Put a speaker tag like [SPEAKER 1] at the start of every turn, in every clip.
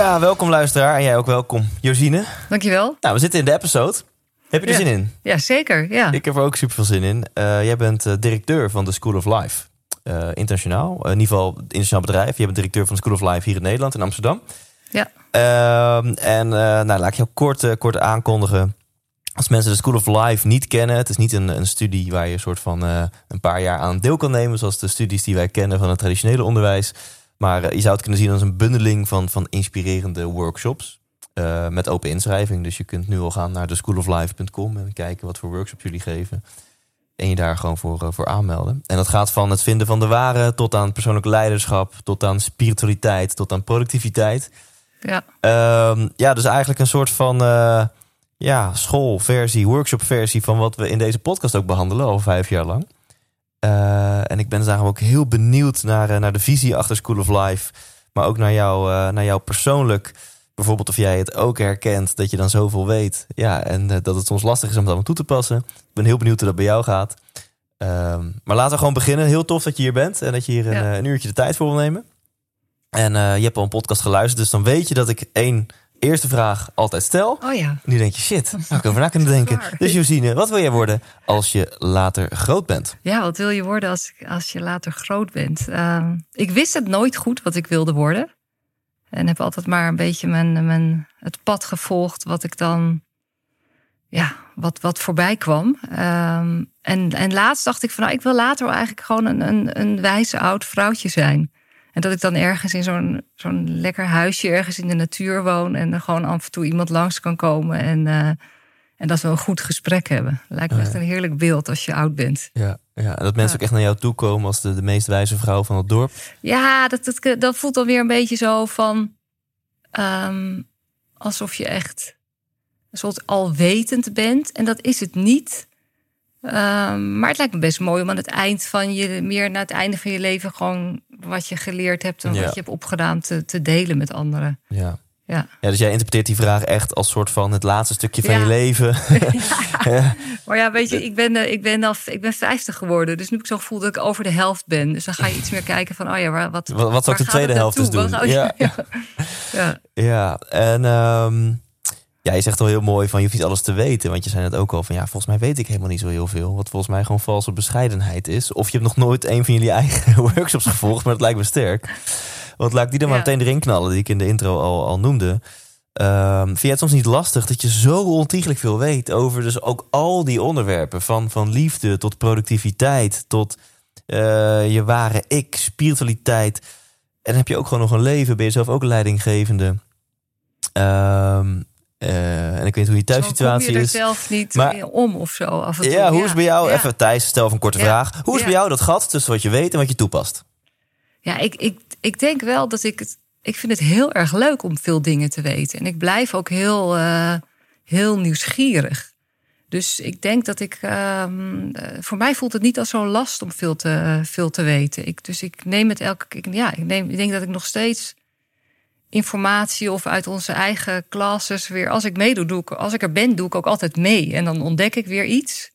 [SPEAKER 1] Ja, welkom luisteraar. En jij ook welkom, Josine.
[SPEAKER 2] Dankjewel.
[SPEAKER 1] Nou, we zitten in de episode. Heb je er
[SPEAKER 2] Ja.
[SPEAKER 1] zin in?
[SPEAKER 2] Ja, zeker. Ja.
[SPEAKER 1] Ik heb er ook super veel zin in. Eh, jij bent eh, directeur van de School of Life. eh, internationaal. In ieder geval internationaal bedrijf. Je bent directeur van de School of Life hier in Nederland, in Amsterdam.
[SPEAKER 2] ja.
[SPEAKER 1] Ehm, en nou, laat ik jou kort, kort aankondigen. Als mensen de School of Life niet kennen, het is niet een, een studie waar je een soort van een paar jaar aan deel kan nemen, zoals de studies die wij kennen van het traditionele onderwijs. Maar eh, je zou het kunnen zien als een bundeling van, van inspirerende workshops. eh, met open inschrijving. Dus je kunt nu al gaan naar de schooloflife.com en kijken wat voor workshops jullie geven. En je daar gewoon voor, eh, voor aanmelden. En dat gaat van het vinden van de ware tot aan persoonlijk leiderschap, tot aan spiritualiteit, tot aan productiviteit.
[SPEAKER 2] ja.
[SPEAKER 1] Ehm, ja, dus eigenlijk een soort van ja, schoolversie, workshopversie van wat we in deze podcast ook behandelen, al vijf jaar lang. Eh, en ik ben eigenlijk ook heel benieuwd naar, eh, naar de visie achter School of Life. Maar ook naar jou, eh, naar jou persoonlijk. Bijvoorbeeld of jij het ook herkent dat je dan zoveel weet. Ja, en dat het soms lastig is om het allemaal toe te passen. Ik ben heel benieuwd hoe dat bij jou gaat. Ehm, maar laten we gewoon beginnen. Heel tof dat je hier bent en dat je hier een,
[SPEAKER 2] Ja.
[SPEAKER 1] een uurtje de tijd voor wil nemen. En je hebt al een podcast geluisterd, dus dan weet je dat ik één eerste vraag altijd stel.
[SPEAKER 2] Oh ja.
[SPEAKER 1] Nu denk je, shit, daar ik over na kunnen denken. Dus Josine, wat wil jij worden als je later groot bent?
[SPEAKER 2] Ja, wat wil je worden als, als je later groot bent? Ehm, ik wist het nooit goed wat ik wilde worden. En heb altijd maar een beetje mijn, mijn, het pad gevolgd wat ik dan, ja, wat, wat voorbij kwam. Ehm, en, en laatst dacht ik van, nou, ik wil later eigenlijk gewoon een, een, een wijze oud vrouwtje zijn. En dat ik dan ergens in zo'n zo'n lekker huisje ergens in de natuur woon. En er gewoon af en toe iemand langs kan komen. En, eh, en dat we een goed gesprek hebben. Lijkt me
[SPEAKER 1] Ja,
[SPEAKER 2] echt een heerlijk beeld als je oud bent.
[SPEAKER 1] Ja, ja en dat mensen ook echt naar jou toe komen als de, de meest wijze vrouw van het dorp.
[SPEAKER 2] Ja, dat, dat, dat voelt dan weer een beetje zo van. ehm, alsof je echt een soort alwetend bent. En dat is het niet. Ehm, maar het lijkt me best mooi om aan het eind van je, meer naar het einde van je leven, gewoon wat je geleerd hebt en
[SPEAKER 1] Ja.
[SPEAKER 2] wat je hebt opgedaan te, te delen met anderen.
[SPEAKER 1] Ja.
[SPEAKER 2] Ja.
[SPEAKER 1] ja, dus jij interpreteert die vraag echt als soort van het laatste stukje van
[SPEAKER 2] Ja.
[SPEAKER 1] je leven. Ja.
[SPEAKER 2] Maar ja, weet je, ik ben, eh, ik, ben al, ik ben 50 geworden. Dus nu heb ik zo gevoel dat ik over de helft ben. Dus dan ga je iets meer kijken van, oh ja, waar, wat,
[SPEAKER 1] Wat, wat zou ik de tweede helft
[SPEAKER 2] naartoe?
[SPEAKER 1] doen? Ja,
[SPEAKER 2] ja.
[SPEAKER 1] ja. en ehm, ja, je zegt al heel mooi van je hoeft niet alles te weten. Want je zei net ook al van ja, volgens mij weet ik helemaal niet zo heel veel. Wat volgens mij gewoon valse bescheidenheid is. Of je hebt nog nooit een van jullie eigen workshops gevolgd, maar dat lijkt me sterk. Want laat ik die dan maar meteen erin knallen, die ik in de intro al, al noemde. Ehm, vind jij het soms niet lastig dat je zo ontiegelijk veel weet over dus ook al die onderwerpen? Van, van liefde tot productiviteit, tot eh, je ware ik, spiritualiteit. En dan heb je ook gewoon nog een leven, ben je zelf ook leidinggevende. Ehm, eh, en ik weet niet hoe je thuissituatie
[SPEAKER 2] er
[SPEAKER 1] is.
[SPEAKER 2] zelf niet
[SPEAKER 1] Maar-
[SPEAKER 2] meer om of zo af en toe.
[SPEAKER 1] Ja, hoe is bij jou,
[SPEAKER 2] Ja.
[SPEAKER 1] even Thijs, stel even een korte
[SPEAKER 2] Ja.
[SPEAKER 1] vraag. Hoe is
[SPEAKER 2] Ja.
[SPEAKER 1] bij jou dat gat tussen wat je weet en wat je toepast?
[SPEAKER 2] Ja, ik, ik, ik denk wel dat ik het. Ik vind het heel erg leuk om veel dingen te weten. En ik blijf ook heel, eh, heel nieuwsgierig. Dus ik denk dat ik. ehm, eh, voor mij voelt het niet als zo'n last om veel te, veel te weten. Ik, dus ik neem het elke keer. Ja, ik, neem, ik denk dat ik nog steeds informatie of uit onze eigen classes weer. Als ik meedoe, doe ik, als ik er ben, doe ik ook altijd mee. En dan ontdek ik weer iets.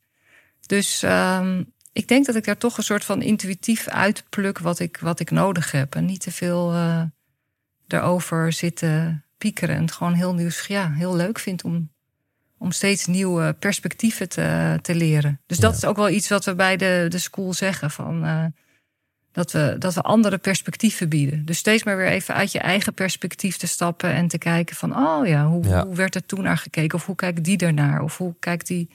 [SPEAKER 2] Dus ehm, ik denk dat ik daar toch een soort van intuïtief uitpluk wat ik, wat ik nodig heb. En niet te veel eh erover zitten piekeren. En het gewoon heel nieuws, ja, heel leuk vind om, om steeds nieuwe perspectieven te, te leren. Dus dat
[SPEAKER 1] Ja.
[SPEAKER 2] is ook wel iets wat we bij de, de school zeggen. Van, eh, dat, we, dat we andere perspectieven bieden. Dus steeds maar weer even uit je eigen perspectief te stappen en te kijken van, oh ja, hoe,
[SPEAKER 1] Ja.
[SPEAKER 2] hoe werd er toen naar gekeken? Of hoe kijkt die ernaar? Of hoe kijkt die,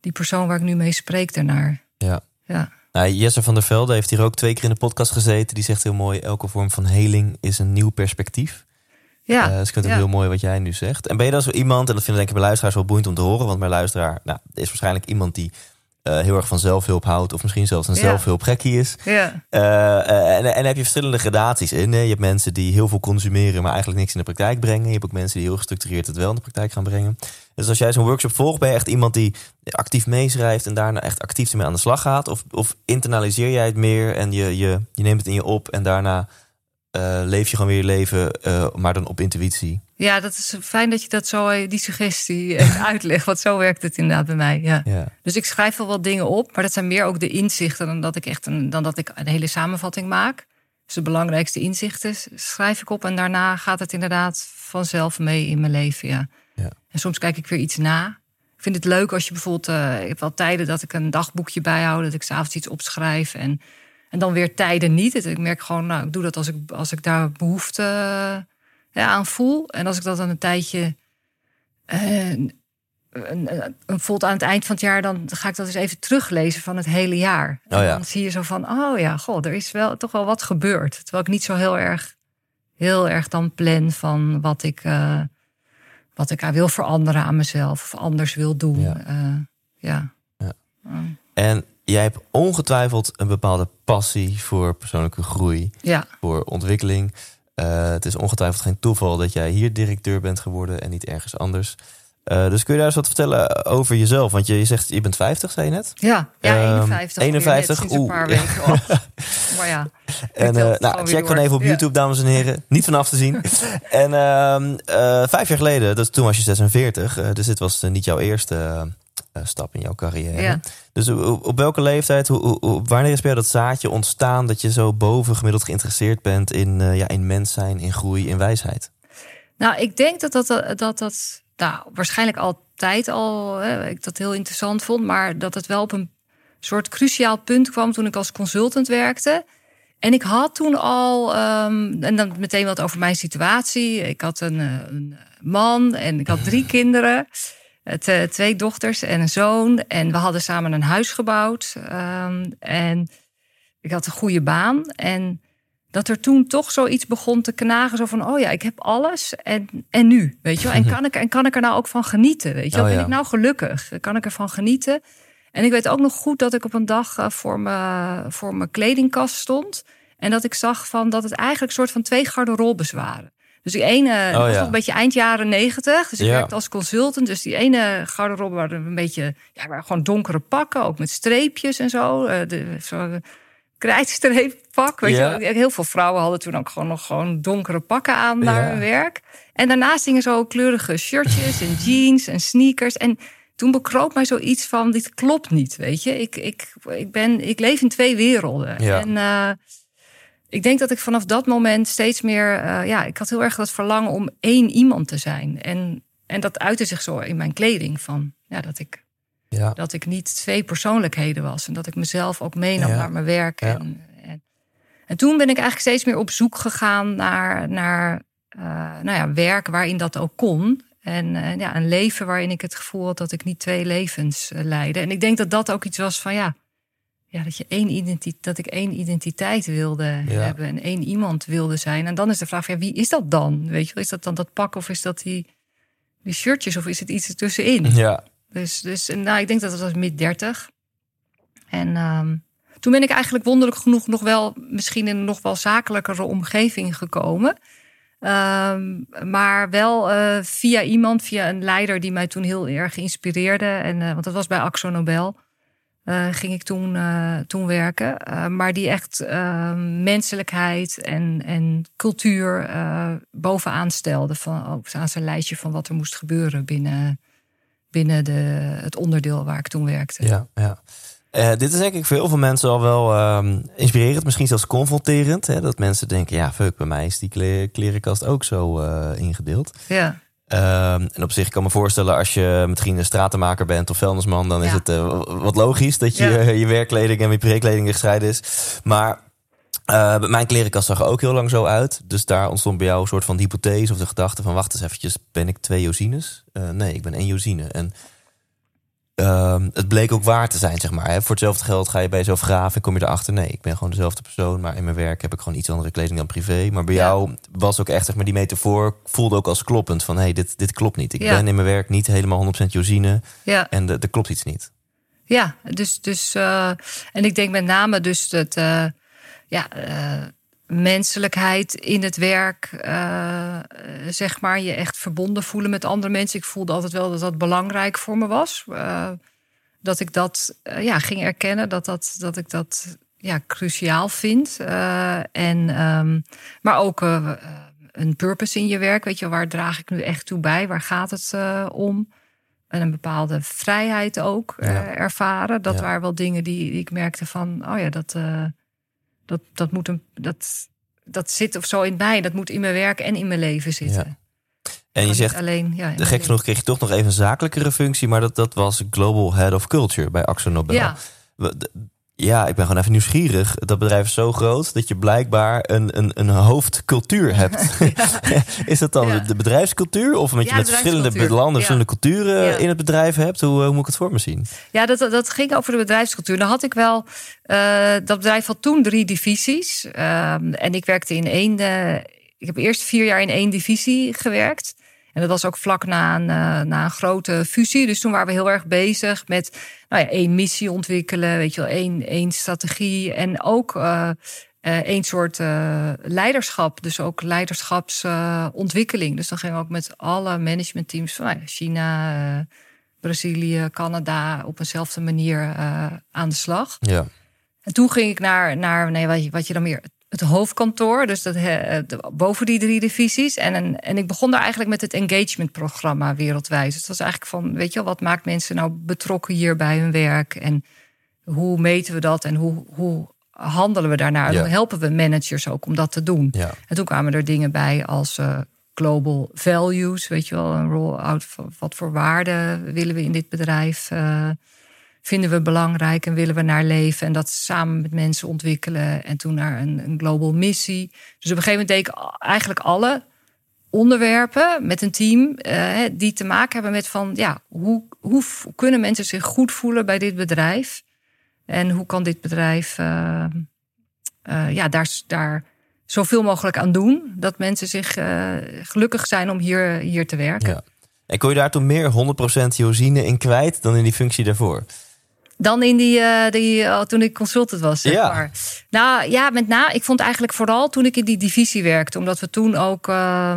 [SPEAKER 2] die persoon waar ik nu mee spreek ernaar?
[SPEAKER 1] Ja.
[SPEAKER 2] Ja.
[SPEAKER 1] Nou, Jesse van der Velde heeft hier ook twee keer in de podcast gezeten. Die zegt heel mooi: elke vorm van heling is een nieuw perspectief.
[SPEAKER 2] Ja,
[SPEAKER 1] Eh, dus ik vind het
[SPEAKER 2] ja.
[SPEAKER 1] heel mooi wat jij nu zegt. En ben je dan zo iemand, en dat vinden denk ik bij luisteraars wel boeiend om te horen, want mijn luisteraar nou, is waarschijnlijk iemand die eh, heel erg van zelfhulp houdt, of misschien zelfs een
[SPEAKER 2] Ja.
[SPEAKER 1] zelfhulpgekkie is.
[SPEAKER 2] Ja,
[SPEAKER 1] Eh, eh, en, en daar heb je verschillende gradaties in. Je hebt mensen die heel veel consumeren, maar eigenlijk niks in de praktijk brengen. Je hebt ook mensen die heel gestructureerd het wel in de praktijk gaan brengen. Dus als jij zo'n workshop volgt, ben je echt iemand die actief meeschrijft en daarna echt actief ermee aan de slag gaat? Of, of internaliseer jij het meer en je, je, je neemt het in je op en daarna eh, leef je gewoon weer je leven, eh, maar dan op intuïtie?
[SPEAKER 2] ja, dat is fijn dat je dat zo, eh, die suggestie uitlegt. Want zo werkt het inderdaad bij mij. Ja.
[SPEAKER 1] Ja.
[SPEAKER 2] Dus ik schrijf wel wat dingen op, maar dat zijn meer ook de inzichten dan dat ik echt een, dan dat ik een hele samenvatting maak. Dus de belangrijkste inzichten schrijf ik op en daarna gaat het inderdaad vanzelf mee in mijn leven. Ja.
[SPEAKER 1] Ja.
[SPEAKER 2] En soms kijk ik weer iets na. Ik vind het leuk als je bijvoorbeeld, ik heb wel tijden dat ik een dagboekje bijhoud, dat ik s'avonds iets opschrijf en, en dan weer tijden niet. Ik merk gewoon, nou, ik doe dat als ik, als ik daar behoefte eh, ja, aan voel. En als ik dat dan een tijdje eh, een, bijvoorbeeld aan het eind van het jaar, dan ga ik dat eens even teruglezen van het hele jaar. En
[SPEAKER 1] Oh ja.
[SPEAKER 2] Dan zie je zo van, oh ja, god, er is wel toch wel wat gebeurd. Terwijl ik niet zo heel erg, heel erg dan plan van wat ik, eh, wat ik wil veranderen aan mezelf of anders wil doen.
[SPEAKER 1] Ja.
[SPEAKER 2] Ja. ja.
[SPEAKER 1] Ja. En jij hebt ongetwijfeld een bepaalde passie voor persoonlijke groei.
[SPEAKER 2] ja.
[SPEAKER 1] voor ontwikkeling. Eh, het is ongetwijfeld geen toeval dat jij hier directeur bent geworden en niet ergens anders. Eh, dus kun je daar eens wat vertellen over jezelf? Want je, je zegt, je bent 50, zei je net.
[SPEAKER 2] Ja, ja
[SPEAKER 1] Ehm,
[SPEAKER 2] 51.
[SPEAKER 1] 51,
[SPEAKER 2] weer net sinds een
[SPEAKER 1] oeh.
[SPEAKER 2] paar weken. Oh. maar ja.
[SPEAKER 1] En eh, nou, check gewoon even op
[SPEAKER 2] Ja.
[SPEAKER 1] YouTube, dames en heren. Niet vanaf te zien. en ehm, eh, vijf jaar geleden, dus toen was je 46. eh, dus dit was niet jouw eerste stap in jouw carrière.
[SPEAKER 2] Ja.
[SPEAKER 1] Dus op, welke leeftijd, wanneer is bij jou dat zaadje ontstaan... dat je zo boven gemiddeld geïnteresseerd bent in, eh, ja, in mens zijn, in groei, in wijsheid?
[SPEAKER 2] Nou, ik denk dat dat, dat, dat nou, waarschijnlijk altijd al hè, ik dat heel interessant vond, maar dat het wel op een soort cruciaal punt kwam toen ik als consultant werkte. En ik had toen al, ehm, en dan meteen wat over mijn situatie. Ik had een, eh, een man en ik had drie kinderen. Het, twee dochters en een zoon. En we hadden samen een huis gebouwd. Ehm, en ik had een goede baan. En dat er toen toch zoiets begon te knagen. Zo van, oh ja, ik heb alles. En, en nu, weet je wel? En kan, ik, en kan ik er nou ook van genieten? Weet je wel?
[SPEAKER 1] Oh
[SPEAKER 2] Ben
[SPEAKER 1] ja.
[SPEAKER 2] ik nou gelukkig? Kan ik ervan genieten? En ik weet ook nog goed dat ik op een dag eh, voor mijn, voor mijn kledingkast stond. En dat ik zag van dat het eigenlijk een soort van twee garderobes waren. Dus die ene, dat was
[SPEAKER 1] Oh ja.
[SPEAKER 2] nog een beetje eind jaren negentig. Dus ik
[SPEAKER 1] Ja.
[SPEAKER 2] werkte als consultant. Dus die ene garderobe waren een beetje, ja, waren gewoon donkere pakken. Ook met streepjes en zo. Eh, de, zo krijtstreeppak. Weet
[SPEAKER 1] Ja.
[SPEAKER 2] je. Heel veel vrouwen hadden toen ook gewoon nog gewoon donkere pakken aan naar hun werk. En daarnaast gingen zo kleurige shirtjes en jeans en sneakers. En toen bekroop mij zoiets van, dit klopt niet, weet je. Ik, ik, ik, ben, ik leef in twee werelden.
[SPEAKER 1] Ja.
[SPEAKER 2] En eh, ik denk dat ik vanaf dat moment steeds meer... eh, ja, ik had heel erg dat verlangen om één iemand te zijn. En, en dat uitte zich zo in mijn kleding. Van, ja, dat ik
[SPEAKER 1] Ja.
[SPEAKER 2] dat ik niet twee persoonlijkheden was. En dat ik mezelf ook meenam
[SPEAKER 1] Ja.
[SPEAKER 2] naar mijn werk.
[SPEAKER 1] Ja.
[SPEAKER 2] En, en, en toen ben ik eigenlijk steeds meer op zoek gegaan naar, naar eh, nou ja, werk waarin dat ook kon. En ja, een leven waarin ik het gevoel had dat ik niet twee levens eh, leidde. En ik denk dat dat ook iets was van ja, ja dat, je één identiteit, dat ik één identiteit wilde
[SPEAKER 1] Ja.
[SPEAKER 2] hebben en één iemand wilde zijn. En dan is de vraag: van, ja, wie is dat dan? Weet je, wel? is dat dan dat pak of is dat die, die shirtjes of is het iets ertussenin?
[SPEAKER 1] Ja.
[SPEAKER 2] Dus, dus nou, ik denk dat het was mid 30. En ehm, toen ben ik eigenlijk wonderlijk genoeg nog wel misschien in een nog wel zakelijkere omgeving gekomen. Ehm, maar wel eh, via iemand, via een leider die mij toen heel erg inspireerde. En, eh, want dat was bij Axo Nobel. Eh, ging ik toen, eh, toen werken. Eh, maar die echt menselijkheid en, en cultuur bovenaan stelde. Van, ook aan zijn lijstje van wat er moest gebeuren binnen, binnen de, het onderdeel waar ik toen werkte.
[SPEAKER 1] Ja, ja. Dit is denk ik voor heel veel mensen al wel ehm, inspirerend, misschien zelfs confronterend. Hè? Dat mensen denken, ja, fuck, bij mij is die kle- klerenkast ook zo ingedeeld.
[SPEAKER 2] Ja.
[SPEAKER 1] Ehm, en op zich kan me voorstellen, als je misschien een stratenmaker bent of vuilnisman, dan is het eh, wat logisch dat je
[SPEAKER 2] Ja.
[SPEAKER 1] je werkkleding en je privékleding gescheiden is. Maar eh, mijn klerenkast zag er ook heel lang zo uit. Dus daar ontstond bij jou een soort van hypothese of de gedachte van, wacht eens eventjes, ben ik twee Josines? Eh, nee, ik ben één Josine. En ehm, het bleek ook waar te zijn, zeg maar. Hè? Voor hetzelfde geld ga je bij jezelf graven en kom je erachter. Nee, ik ben gewoon dezelfde persoon, maar in mijn werk heb ik gewoon iets andere kleding dan privé. Maar bij
[SPEAKER 2] Ja.
[SPEAKER 1] jou was ook echt, zeg maar, die metafoor voelde ook als kloppend. Van, hé, hey, dit, dit klopt niet. Ik
[SPEAKER 2] Ja.
[SPEAKER 1] ben in mijn werk niet helemaal 100% Josine
[SPEAKER 2] ja.
[SPEAKER 1] en er er klopt iets niet.
[SPEAKER 2] Ja, dus, dus uh, en ik denk met name dus dat uh, ja, uh, menselijkheid in het werk, zeg maar, je echt verbonden voelen met andere mensen. Ik voelde altijd wel dat dat belangrijk voor me was. dat ik dat ja, ging erkennen, dat, dat, dat ik dat ja, cruciaal vind. en, um, maar ook een purpose in je werk. Weet je, waar draag ik nu echt toe bij? Waar gaat het om? en een bepaalde vrijheid ook uh, ervaren. Dat waren wel dingen die, die, ik merkte van, oh ja, dat, uh, dat, dat moet een, dat, dat zit of zo in mij. Dat moet in mijn werk en in mijn leven zitten.
[SPEAKER 1] Ja. En je zegt, alleen, ja, de gek genoeg kreeg je toch nog even een zakelijkere functie, maar dat, dat was Global Head of Culture bij Axo Nobel. Ja. Ja, ik ben gewoon even nieuwsgierig. Dat bedrijf is zo groot dat je blijkbaar een, een, een hoofdcultuur hebt. is dat dan de bedrijfscultuur? Of omdat je met verschillende landen, verschillende culturen in het bedrijf hebt? Hoe, hoe, moet ik het voor me zien?
[SPEAKER 2] Ja, dat, dat ging over de bedrijfscultuur. Dan had ik wel, uh, dat bedrijf had toen drie divisies. Uh, en ik werkte in één, uh, ik heb eerst vier jaar in één divisie gewerkt. En dat was ook vlak na een, uh, na een grote fusie. Dus toen waren we heel erg bezig met nou ja, één missie ontwikkelen, weet je wel, één, één strategie. En ook uh, één soort leiderschap. Dus ook leiderschapsontwikkeling. dus dan gingen we ook met alle managementteams van nou China, Brazilië, Canada op eenzelfde manier aan de slag.
[SPEAKER 1] Ja.
[SPEAKER 2] En toen ging ik naar, naar nee, wat, je, wat je dan meer het hoofdkantoor, dus dat, boven die drie divisies. En, en ik begon daar eigenlijk met het engagement-programma wereldwijd. Dus dat was eigenlijk van, weet je wel, wat maakt mensen nou betrokken hier bij hun werk? En hoe meten we dat en hoe, hoe handelen we daarnaar? Ja. Dan helpen we managers ook om dat te doen.
[SPEAKER 1] Ja.
[SPEAKER 2] En toen kwamen er dingen bij als uh, global values, weet je wel, een roll-out van wat voor waarden willen we in dit bedrijf. Uh, vinden we belangrijk en willen we naar leven. En dat samen met mensen ontwikkelen. En toen naar een, een global missie. Dus op een gegeven moment deed ik eigenlijk alle onderwerpen met een team uh, die te maken hebben met van ja, hoe, hoe kunnen mensen zich goed voelen bij dit bedrijf? En hoe kan dit bedrijf uh, uh, ja, daar, daar zoveel mogelijk aan doen dat mensen zich gelukkig zijn om hier, hier te werken. Ja.
[SPEAKER 1] En kon je daar toen meer 100% Josine in kwijt dan in die functie daarvoor?
[SPEAKER 2] Dan in die, uh, die uh, toen ik consultant was, zeg ja. maar. Nou ja, met na, ik vond eigenlijk vooral toen ik in die divisie werkte. Omdat we toen ook uh,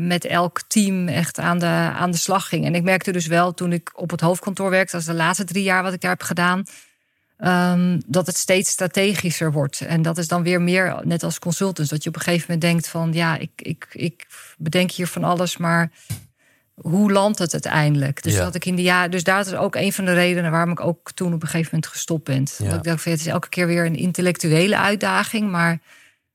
[SPEAKER 2] met elk team echt aan de, aan de slag gingen. En ik merkte dus wel toen ik op het hoofdkantoor werkte, dat is de laatste drie jaar wat ik daar heb gedaan. Um, dat het steeds strategischer wordt. En dat is dan weer meer, net als consultants, dat je op een gegeven moment denkt van ja, ik, ik, ik bedenk hier van alles, maar hoe landt het uiteindelijk? Dus, dat ik in de jaren, dus daar is ook een van de redenen waarom ik ook toen op een gegeven moment gestopt ben. Dat ik dacht, het is elke keer weer een intellectuele uitdaging, maar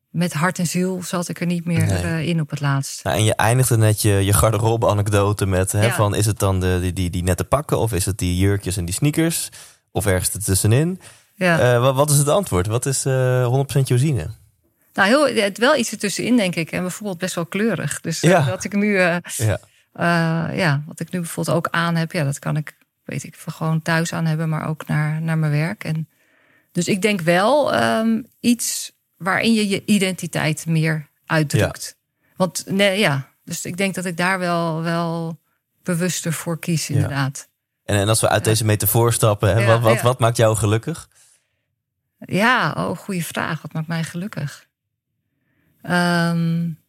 [SPEAKER 2] met hart en ziel zat ik er niet meer eh, in op het laatst.
[SPEAKER 1] Nou, en je eindigde net je, je garderobe-anekdote met: hè, van, is het dan de, die, die, die nette pakken of is het die jurkjes en die sneakers? Of ergens ertussenin? Ja. Uh, wat, wat, is het antwoord? Wat is uh, eh, 100% Josine?
[SPEAKER 2] Nou, heel, het wel iets ertussenin, denk ik. En bijvoorbeeld best wel kleurig. Dus ja. dat ik nu. ja uh, ja, wat ik nu bijvoorbeeld ook aan heb, ja, dat kan ik, weet ik, gewoon thuis aan hebben, maar ook naar, naar mijn werk. En dus ik denk wel um, iets waarin je je identiteit meer uitdrukt. Want nee, ja, dus ik denk dat ik daar wel, wel bewuster voor kies, inderdaad.
[SPEAKER 1] En, en als we uit deze metafoor stappen, hè, wat, wat, wat maakt jou gelukkig?
[SPEAKER 2] Ja, oh, goede vraag. Wat maakt mij gelukkig? Um,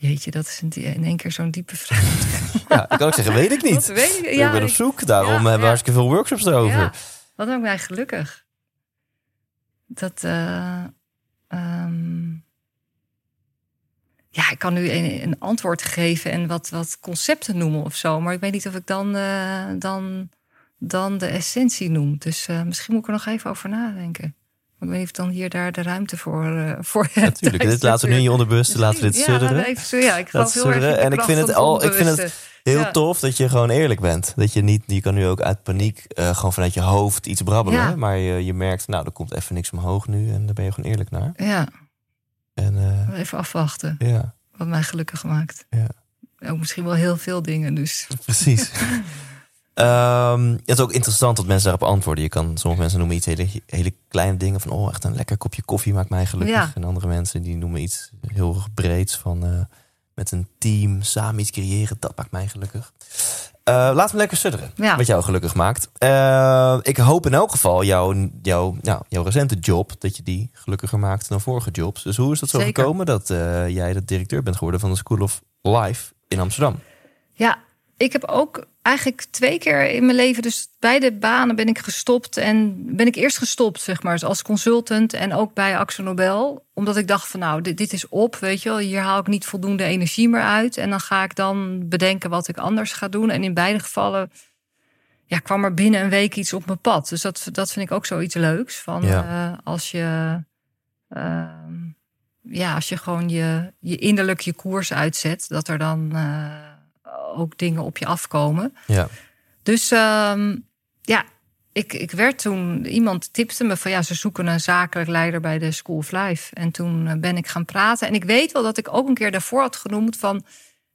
[SPEAKER 2] Jeetje, dat is in één keer zo'n diepe vraag.
[SPEAKER 1] Ja, ik kan ook zeggen, weet ik niet. Weet ik, ja, ik ben op zoek, daarom hebben we hartstikke veel workshops erover.
[SPEAKER 2] Wat maakt mij gelukkig? Dat, uh, um, ja, ik kan nu een, een, antwoord geven en wat, wat concepten noemen of zo. Maar ik weet niet of ik dan, uh, dan, dan de essentie noem. Dus uh, misschien moet ik er nog even over nadenken. Maar of dan hier daar de ruimte voor, uh, voor
[SPEAKER 1] Natuurlijk, dit laten we nu in je onderbewuste, dus laten we dit ja.
[SPEAKER 2] Even, ja, ik geloof heel erg
[SPEAKER 1] En ik vind het al, ik vind het heel tof dat je gewoon eerlijk bent. Dat je niet, je kan nu ook uit paniek uh, gewoon vanuit je hoofd iets brabbelen. Maar je, je merkt, nou, er komt even niks omhoog nu. En daar ben je gewoon eerlijk naar.
[SPEAKER 2] Ja.
[SPEAKER 1] En, uh,
[SPEAKER 2] even afwachten.
[SPEAKER 1] Ja.
[SPEAKER 2] Wat mij gelukkig maakt.
[SPEAKER 1] Ja.
[SPEAKER 2] Ook misschien wel heel veel dingen, dus.
[SPEAKER 1] Precies. Um, het is ook interessant dat mensen daarop antwoorden. Je kan, sommige mensen noemen iets hele, hele kleine dingen van... oh, echt een lekker kopje koffie maakt mij gelukkig. En andere mensen die noemen iets heel breeds van... Uh, met een team samen iets creëren, dat maakt mij gelukkig. Eh, laten we lekker sudderen.
[SPEAKER 2] Ja.
[SPEAKER 1] Wat jou gelukkig maakt. Eh, ik hoop in elk geval jouw, jouw, nou, jouw recente job... dat je die gelukkiger maakt dan vorige jobs. Dus hoe is dat zo
[SPEAKER 2] Zeker.
[SPEAKER 1] gekomen dat eh, jij de directeur bent geworden... van de School of Life in Amsterdam?
[SPEAKER 2] Ja, ik heb ook eigenlijk twee keer in mijn leven, dus beide banen ben ik gestopt. En ben ik eerst gestopt, zeg maar, als consultant en ook bij Axel Nobel. Omdat ik dacht van nou, dit, dit is op, weet je wel. Hier haal ik niet voldoende energie meer uit. En dan ga ik dan bedenken wat ik anders ga doen. En in beide gevallen ja, kwam er binnen een week iets op mijn pad. Dus dat, dat vind ik ook zoiets leuks. Van
[SPEAKER 1] Ja.
[SPEAKER 2] eh, als je... ehm, ja, als je gewoon je, je innerlijk je koers uitzet, dat er dan eh, ook dingen op je afkomen.
[SPEAKER 1] Ja,
[SPEAKER 2] Dus ehm, ja, ik, ik werd toen, iemand tipte me van ja, ze zoeken een zakelijk leider bij de School of Life. En toen eh, ben ik gaan praten. En ik weet wel dat ik ook een keer daarvoor had genoemd van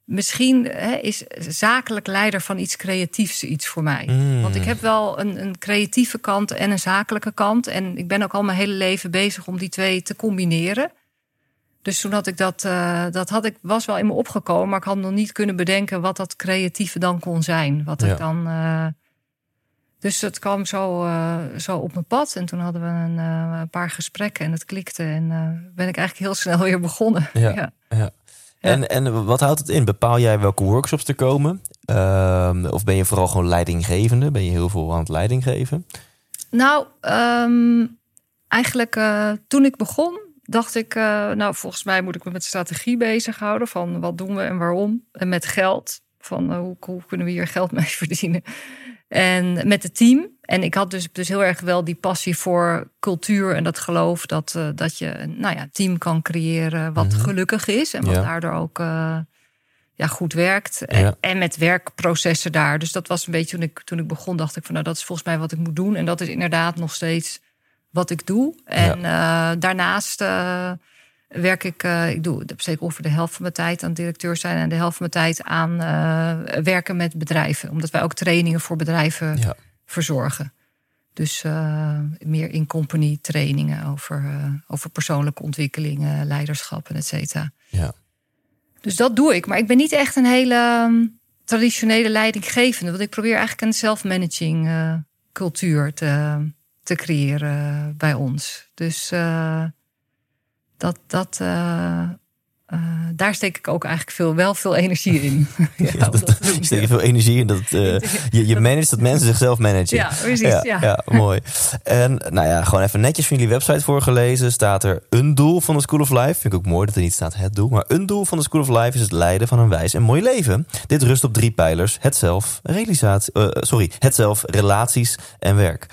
[SPEAKER 2] misschien hè, is zakelijk leider van iets creatiefs iets voor mij.
[SPEAKER 1] Mm.
[SPEAKER 2] Want ik heb wel een, een creatieve kant en een zakelijke kant. En ik ben ook al mijn hele leven bezig om die twee te combineren. Dus toen had ik dat, eh, dat had ik, was wel in me opgekomen, maar ik had nog niet kunnen bedenken wat dat creatieve dan kon zijn. Wat
[SPEAKER 1] Ja.
[SPEAKER 2] ik dan. eh, dus het kwam zo, eh, zo op mijn pad. En toen hadden we een, een paar gesprekken en het klikte. En ben ik eigenlijk heel snel weer begonnen.
[SPEAKER 1] Ja.
[SPEAKER 2] ja.
[SPEAKER 1] ja. En, en wat houdt het in? Bepaal jij welke workshops er komen? Ehm, of ben je vooral gewoon leidinggevende? Ben je heel veel aan het leiding geven?
[SPEAKER 2] Nou, ehm, eigenlijk toen ik begon, dacht ik, eh, nou volgens mij moet ik me met strategie bezighouden van wat doen we en waarom. En met geld, van eh, hoe, hoe kunnen we hier geld mee verdienen. En met het team. En ik had dus, dus heel erg wel die passie voor cultuur en dat geloof dat, eh, dat je een nou ja, team kan creëren wat
[SPEAKER 1] Mhm.
[SPEAKER 2] gelukkig is en wat
[SPEAKER 1] Ja.
[SPEAKER 2] daardoor ook ja, goed werkt. En, en met werkprocessen daar. Dus dat was een beetje toen ik, toen ik begon, dacht ik van nou, dat is volgens mij wat ik moet doen. En dat is inderdaad nog steeds wat ik doe. En eh, daarnaast eh, werk ik, eh, ik doe besteed ongeveer de helft van mijn tijd aan directeur zijn en de helft van mijn tijd aan werken met bedrijven. Omdat wij ook trainingen voor bedrijven
[SPEAKER 1] Ja.
[SPEAKER 2] verzorgen. Dus meer in company trainingen over, over persoonlijke ontwikkelingen, leiderschap en et cetera.
[SPEAKER 1] Ja.
[SPEAKER 2] Dus dat doe ik. Maar ik ben niet echt een hele um, traditionele leidinggevende. Want ik probeer eigenlijk een self-managing cultuur te, te creëren bij ons. Dus eh, dat, dat, eh, eh, daar steek ik ook eigenlijk veel, wel veel energie in. ja, dat doen,
[SPEAKER 1] Steek je veel energie in dat je, je managt dat mensen zichzelf managen.
[SPEAKER 2] Ja, precies, ja.
[SPEAKER 1] mooi. En nou ja, gewoon even netjes van jullie website voorgelezen. Staat er een doel van de School of Life. Vind ik ook mooi dat er niet staat het doel. Maar een doel van de School of Life is het leiden van een wijs en mooi leven. Dit rust op drie pijlers. Het zelf, realisatie, sorry, het zelf, relaties en werk.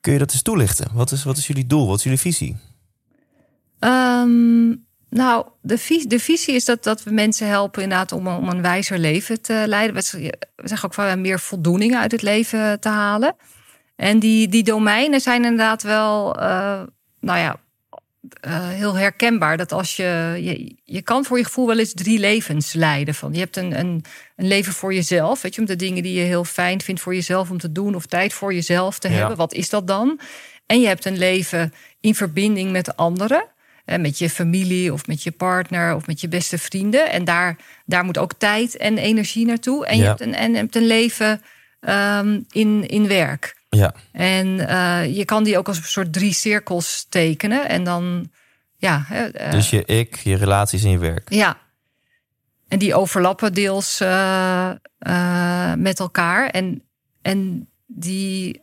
[SPEAKER 1] Kun je dat eens toelichten? Wat is, wat is jullie doel? Wat is jullie visie?
[SPEAKER 2] Ehm, nou, de, vis- de visie is dat, dat we mensen helpen inderdaad om, om een wijzer leven te leiden. We zeggen- ook van meer voldoening uit het leven te halen. En die, die domeinen zijn inderdaad wel, eh, nou ja, eh, heel herkenbaar. Dat als je, je, je kan voor je gevoel wel eens drie levens leiden. Van, je hebt een, een, een leven voor jezelf, weet je, om de dingen die je heel fijn vindt voor jezelf om te doen, of tijd voor jezelf te
[SPEAKER 1] Ja.
[SPEAKER 2] hebben. Wat is dat dan? En je hebt een leven in verbinding met anderen. eh, Met je familie of met je partner of met je beste vrienden. En daar, daar moet ook tijd en energie naartoe. En je hebt een, en je hebt een leven ehm, in, in werk.
[SPEAKER 1] Ja,
[SPEAKER 2] En eh, je kan die ook als een soort drie cirkels tekenen. En dan, ja. eh,
[SPEAKER 1] dus je ik, je relaties en je werk.
[SPEAKER 2] ja. En die overlappen deels eh, met elkaar. En, en die,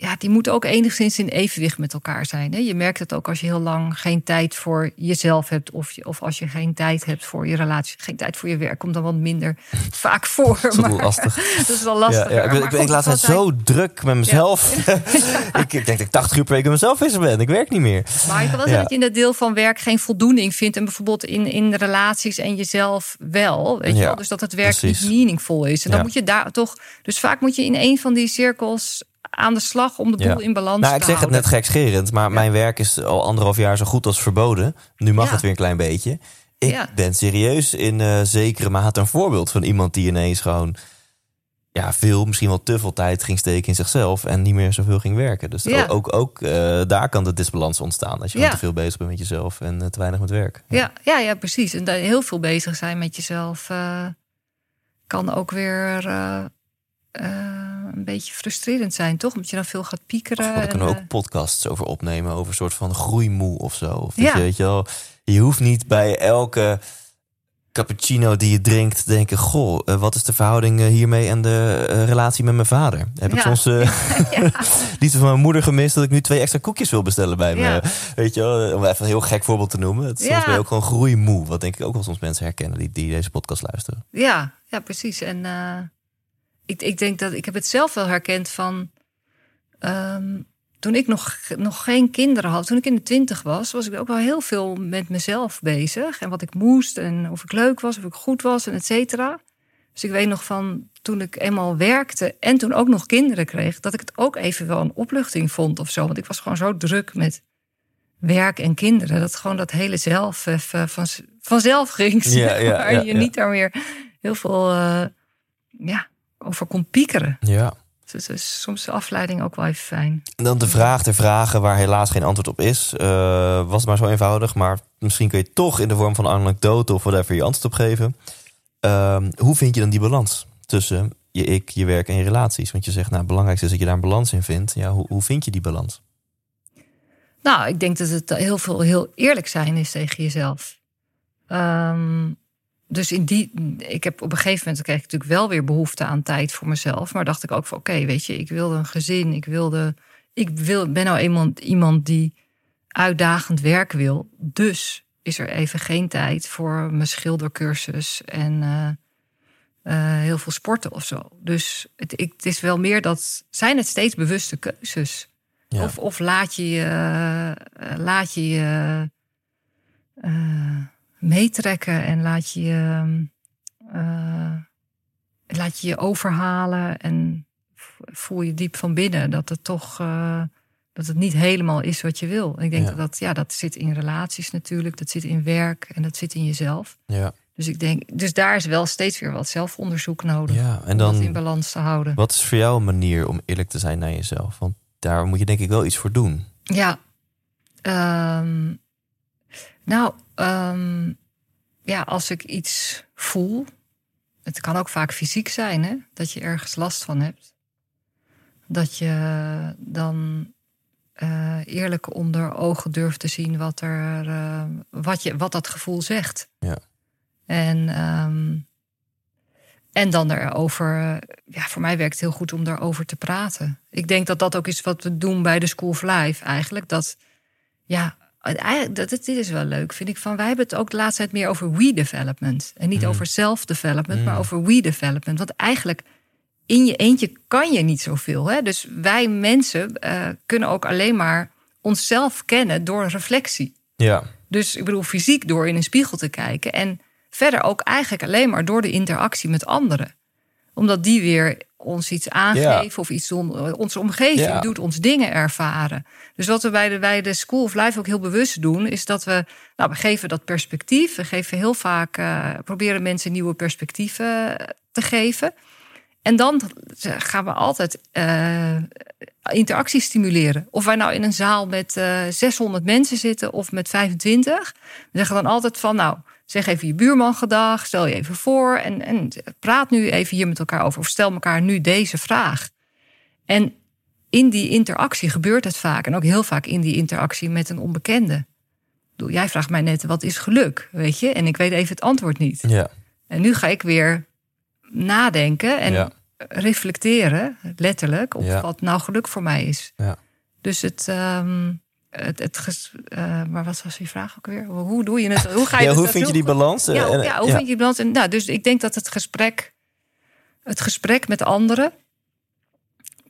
[SPEAKER 2] ja, die moeten ook enigszins in evenwicht met elkaar zijn. Hè? Je merkt het ook als je heel lang geen tijd voor jezelf hebt. Of, je, of als je geen tijd hebt voor je relatie. Geen tijd voor je werk komt dan wat minder vaak voor.
[SPEAKER 1] Dat is wel
[SPEAKER 2] maar-
[SPEAKER 1] lastig.
[SPEAKER 2] dat is wel lastig.
[SPEAKER 1] Ja, ja, ik ben, ik ben ik laatst tijd zo druk met mezelf. ik, ik denk dat ik 80 uur per week met mezelf bezig ben. Ik werk niet meer.
[SPEAKER 2] Maar ik kan wel zeggen dat je in dat deel van werk geen voldoening vindt. En bijvoorbeeld in, in relaties en jezelf wel. Weet je wel? Dus dat het werk
[SPEAKER 1] precies.
[SPEAKER 2] niet meaningful is. En dan moet je daar toch. Dus vaak moet je in een van die cirkels aan de slag om de boel
[SPEAKER 1] Ja.
[SPEAKER 2] in balans
[SPEAKER 1] Nou,
[SPEAKER 2] te
[SPEAKER 1] ik zeg het net
[SPEAKER 2] houden.
[SPEAKER 1] gekscherend, maar mijn werk is al anderhalf jaar zo goed als verboden. Nu mag
[SPEAKER 2] Ja.
[SPEAKER 1] het weer een klein beetje. Ik ben serieus in eh, zekere mate een voorbeeld van iemand die ineens gewoon ja, veel, misschien wel te veel tijd ging steken in zichzelf en niet meer zoveel ging werken. Dus
[SPEAKER 2] Ja.
[SPEAKER 1] ook, ook, eh, daar kan de disbalans ontstaan als je
[SPEAKER 2] Ja.
[SPEAKER 1] te veel bezig bent met jezelf en eh, te weinig met werk.
[SPEAKER 2] Ja, ja, ja, precies. En heel veel bezig zijn met jezelf. kan ook weer een beetje frustrerend zijn, toch? Omdat je dan veel gaat piekeren.
[SPEAKER 1] Daar
[SPEAKER 2] en,
[SPEAKER 1] kunnen we
[SPEAKER 2] eh,
[SPEAKER 1] ook podcasts over opnemen. Over een soort van groeimoe of zo. Of dat
[SPEAKER 2] Ja.
[SPEAKER 1] je, weet je, wel, je hoeft niet bij elke cappuccino die je drinkt te denken... Goh, eh, wat is de verhouding eh, hiermee en de eh, relatie met mijn vader? Heb ik soms eh liefde van mijn moeder gemist... dat ik nu twee extra koekjes wil bestellen bij me? Weet je wel, om even een heel gek voorbeeld te noemen. Het, soms
[SPEAKER 2] Ja.
[SPEAKER 1] ben je ook gewoon groeimoe. Wat denk ik ook wel soms mensen herkennen die, die deze podcast luisteren.
[SPEAKER 2] Ja, ja, precies. En eh, ik, ik denk dat ik heb het zelf wel herkend van. ehm, toen ik nog, nog geen kinderen had, toen ik in de twintig was, was ik ook wel heel veel met mezelf bezig. En wat ik moest en of ik leuk was, of ik goed was en et cetera. Dus ik weet nog van toen ik eenmaal werkte en toen ook nog kinderen kreeg, dat ik het ook even wel een opluchting vond of zo. Want ik was gewoon zo druk met werk en kinderen. Dat gewoon dat hele zelf even van, vanzelf ging.
[SPEAKER 1] Ja, ja,
[SPEAKER 2] je niet daar weer heel veel eh, ja, over kon piekeren.
[SPEAKER 1] Ja.
[SPEAKER 2] Dus, dus soms is de afleiding ook wel even fijn.
[SPEAKER 1] En dan de vraag der vragen waar helaas geen antwoord op is. Eh, was het maar zo eenvoudig, maar misschien kun je toch in de vorm van een anekdote of whatever je antwoord op geven. Ehm, hoe vind je dan die balans tussen je ik, je werk en je relaties? Want je zegt, nou, het belangrijkste is dat je daar een balans in vindt. Ja, hoe, hoe vind je die balans?
[SPEAKER 2] Nou, ik denk dat het heel veel heel eerlijk zijn is tegen jezelf. Ehm, dus in die, ik heb op een gegeven moment kreeg ik natuurlijk wel weer behoefte aan tijd voor mezelf. Maar dacht ik ook van oké, weet je, ik wilde een gezin. Ik wilde, ik wil, ben nou iemand, iemand die uitdagend werk wil. Dus is er even geen tijd voor mijn schildercursus en eh, eh, heel veel sporten of zo. Dus het, ik, het is wel meer dat zijn het steeds bewuste keuzes.
[SPEAKER 1] Ja.
[SPEAKER 2] Of, of laat je je, eh, laat je, je meetrekken en laat je je, eh, laat je je overhalen en voel je diep van binnen dat het toch eh, dat het niet helemaal is wat je wil. Ik denk
[SPEAKER 1] Ja.
[SPEAKER 2] dat dat, ja, dat zit in relaties natuurlijk, dat zit in werk en dat zit in jezelf.
[SPEAKER 1] Ja,
[SPEAKER 2] Dus ik denk, dus daar is wel steeds weer wat zelfonderzoek nodig
[SPEAKER 1] ja. en
[SPEAKER 2] om dat in
[SPEAKER 1] dan,
[SPEAKER 2] balans te houden.
[SPEAKER 1] wat is voor jou een manier om eerlijk te zijn naar jezelf? Want daar moet je denk ik wel iets voor doen.
[SPEAKER 2] Ja. Ehm, nou, ehm, ja, als ik iets voel. Het kan ook vaak fysiek zijn, hè? Dat je ergens last van hebt. Dat je dan eh, eerlijk onder ogen durft te zien wat, er, eh, wat, je, wat dat gevoel zegt.
[SPEAKER 1] Ja.
[SPEAKER 2] En, ehm, en dan erover. Ja, voor mij werkt het heel goed om daarover te praten. Ik denk dat dat ook is wat we doen bij de School of Life eigenlijk. Dat, ja, eigenlijk, dat, dit is wel leuk, vind ik. Van, wij hebben het ook de laatste tijd meer over we-development. En niet
[SPEAKER 1] Mm.
[SPEAKER 2] over self-development,
[SPEAKER 1] Mm.
[SPEAKER 2] maar over we-development. Want eigenlijk in je eentje kan je niet zoveel. Hè? Dus wij mensen eh, kunnen ook alleen maar onszelf kennen door reflectie.
[SPEAKER 1] Ja,
[SPEAKER 2] Dus ik bedoel, fysiek door in een spiegel te kijken. En verder ook eigenlijk alleen maar door de interactie met anderen. Omdat die weer ons iets aangeven of iets. Onze omgeving
[SPEAKER 1] Ja.
[SPEAKER 2] doet ons dingen ervaren. Dus wat we bij de, bij de School of Life ook heel bewust doen, is dat we, nou, we geven dat perspectief. We geven heel vaak, eh, proberen mensen nieuwe perspectieven te geven. En dan gaan we altijd eh, interactie stimuleren. Of wij nou in een zaal met eh 600 mensen zitten of met 25. We zeggen dan altijd van, nou, zeg even je buurman gedag, stel je even voor en, en praat nu even hier met elkaar over. Of stel elkaar nu deze vraag. En in die interactie gebeurt het vaak. En ook heel vaak in die interactie met een onbekende. Bedoel, Jij vraagt mij net, wat is geluk? Weet je? En ik weet even het antwoord niet.
[SPEAKER 1] ja,
[SPEAKER 2] En nu ga ik weer nadenken en
[SPEAKER 1] Ja.
[SPEAKER 2] reflecteren, letterlijk, op
[SPEAKER 1] Ja.
[SPEAKER 2] wat nou geluk voor mij is.
[SPEAKER 1] Ja.
[SPEAKER 2] Dus het, ehm, het, het ges- eh, maar wat was je vraag ook weer? Hoe doe je het? Hoe ga je
[SPEAKER 1] ja
[SPEAKER 2] het
[SPEAKER 1] hoe vind je die balans?
[SPEAKER 2] Ja,
[SPEAKER 1] En-
[SPEAKER 2] ja, hoe vind je die balans? En, nou, dus ik denk dat het gesprek, het gesprek met anderen,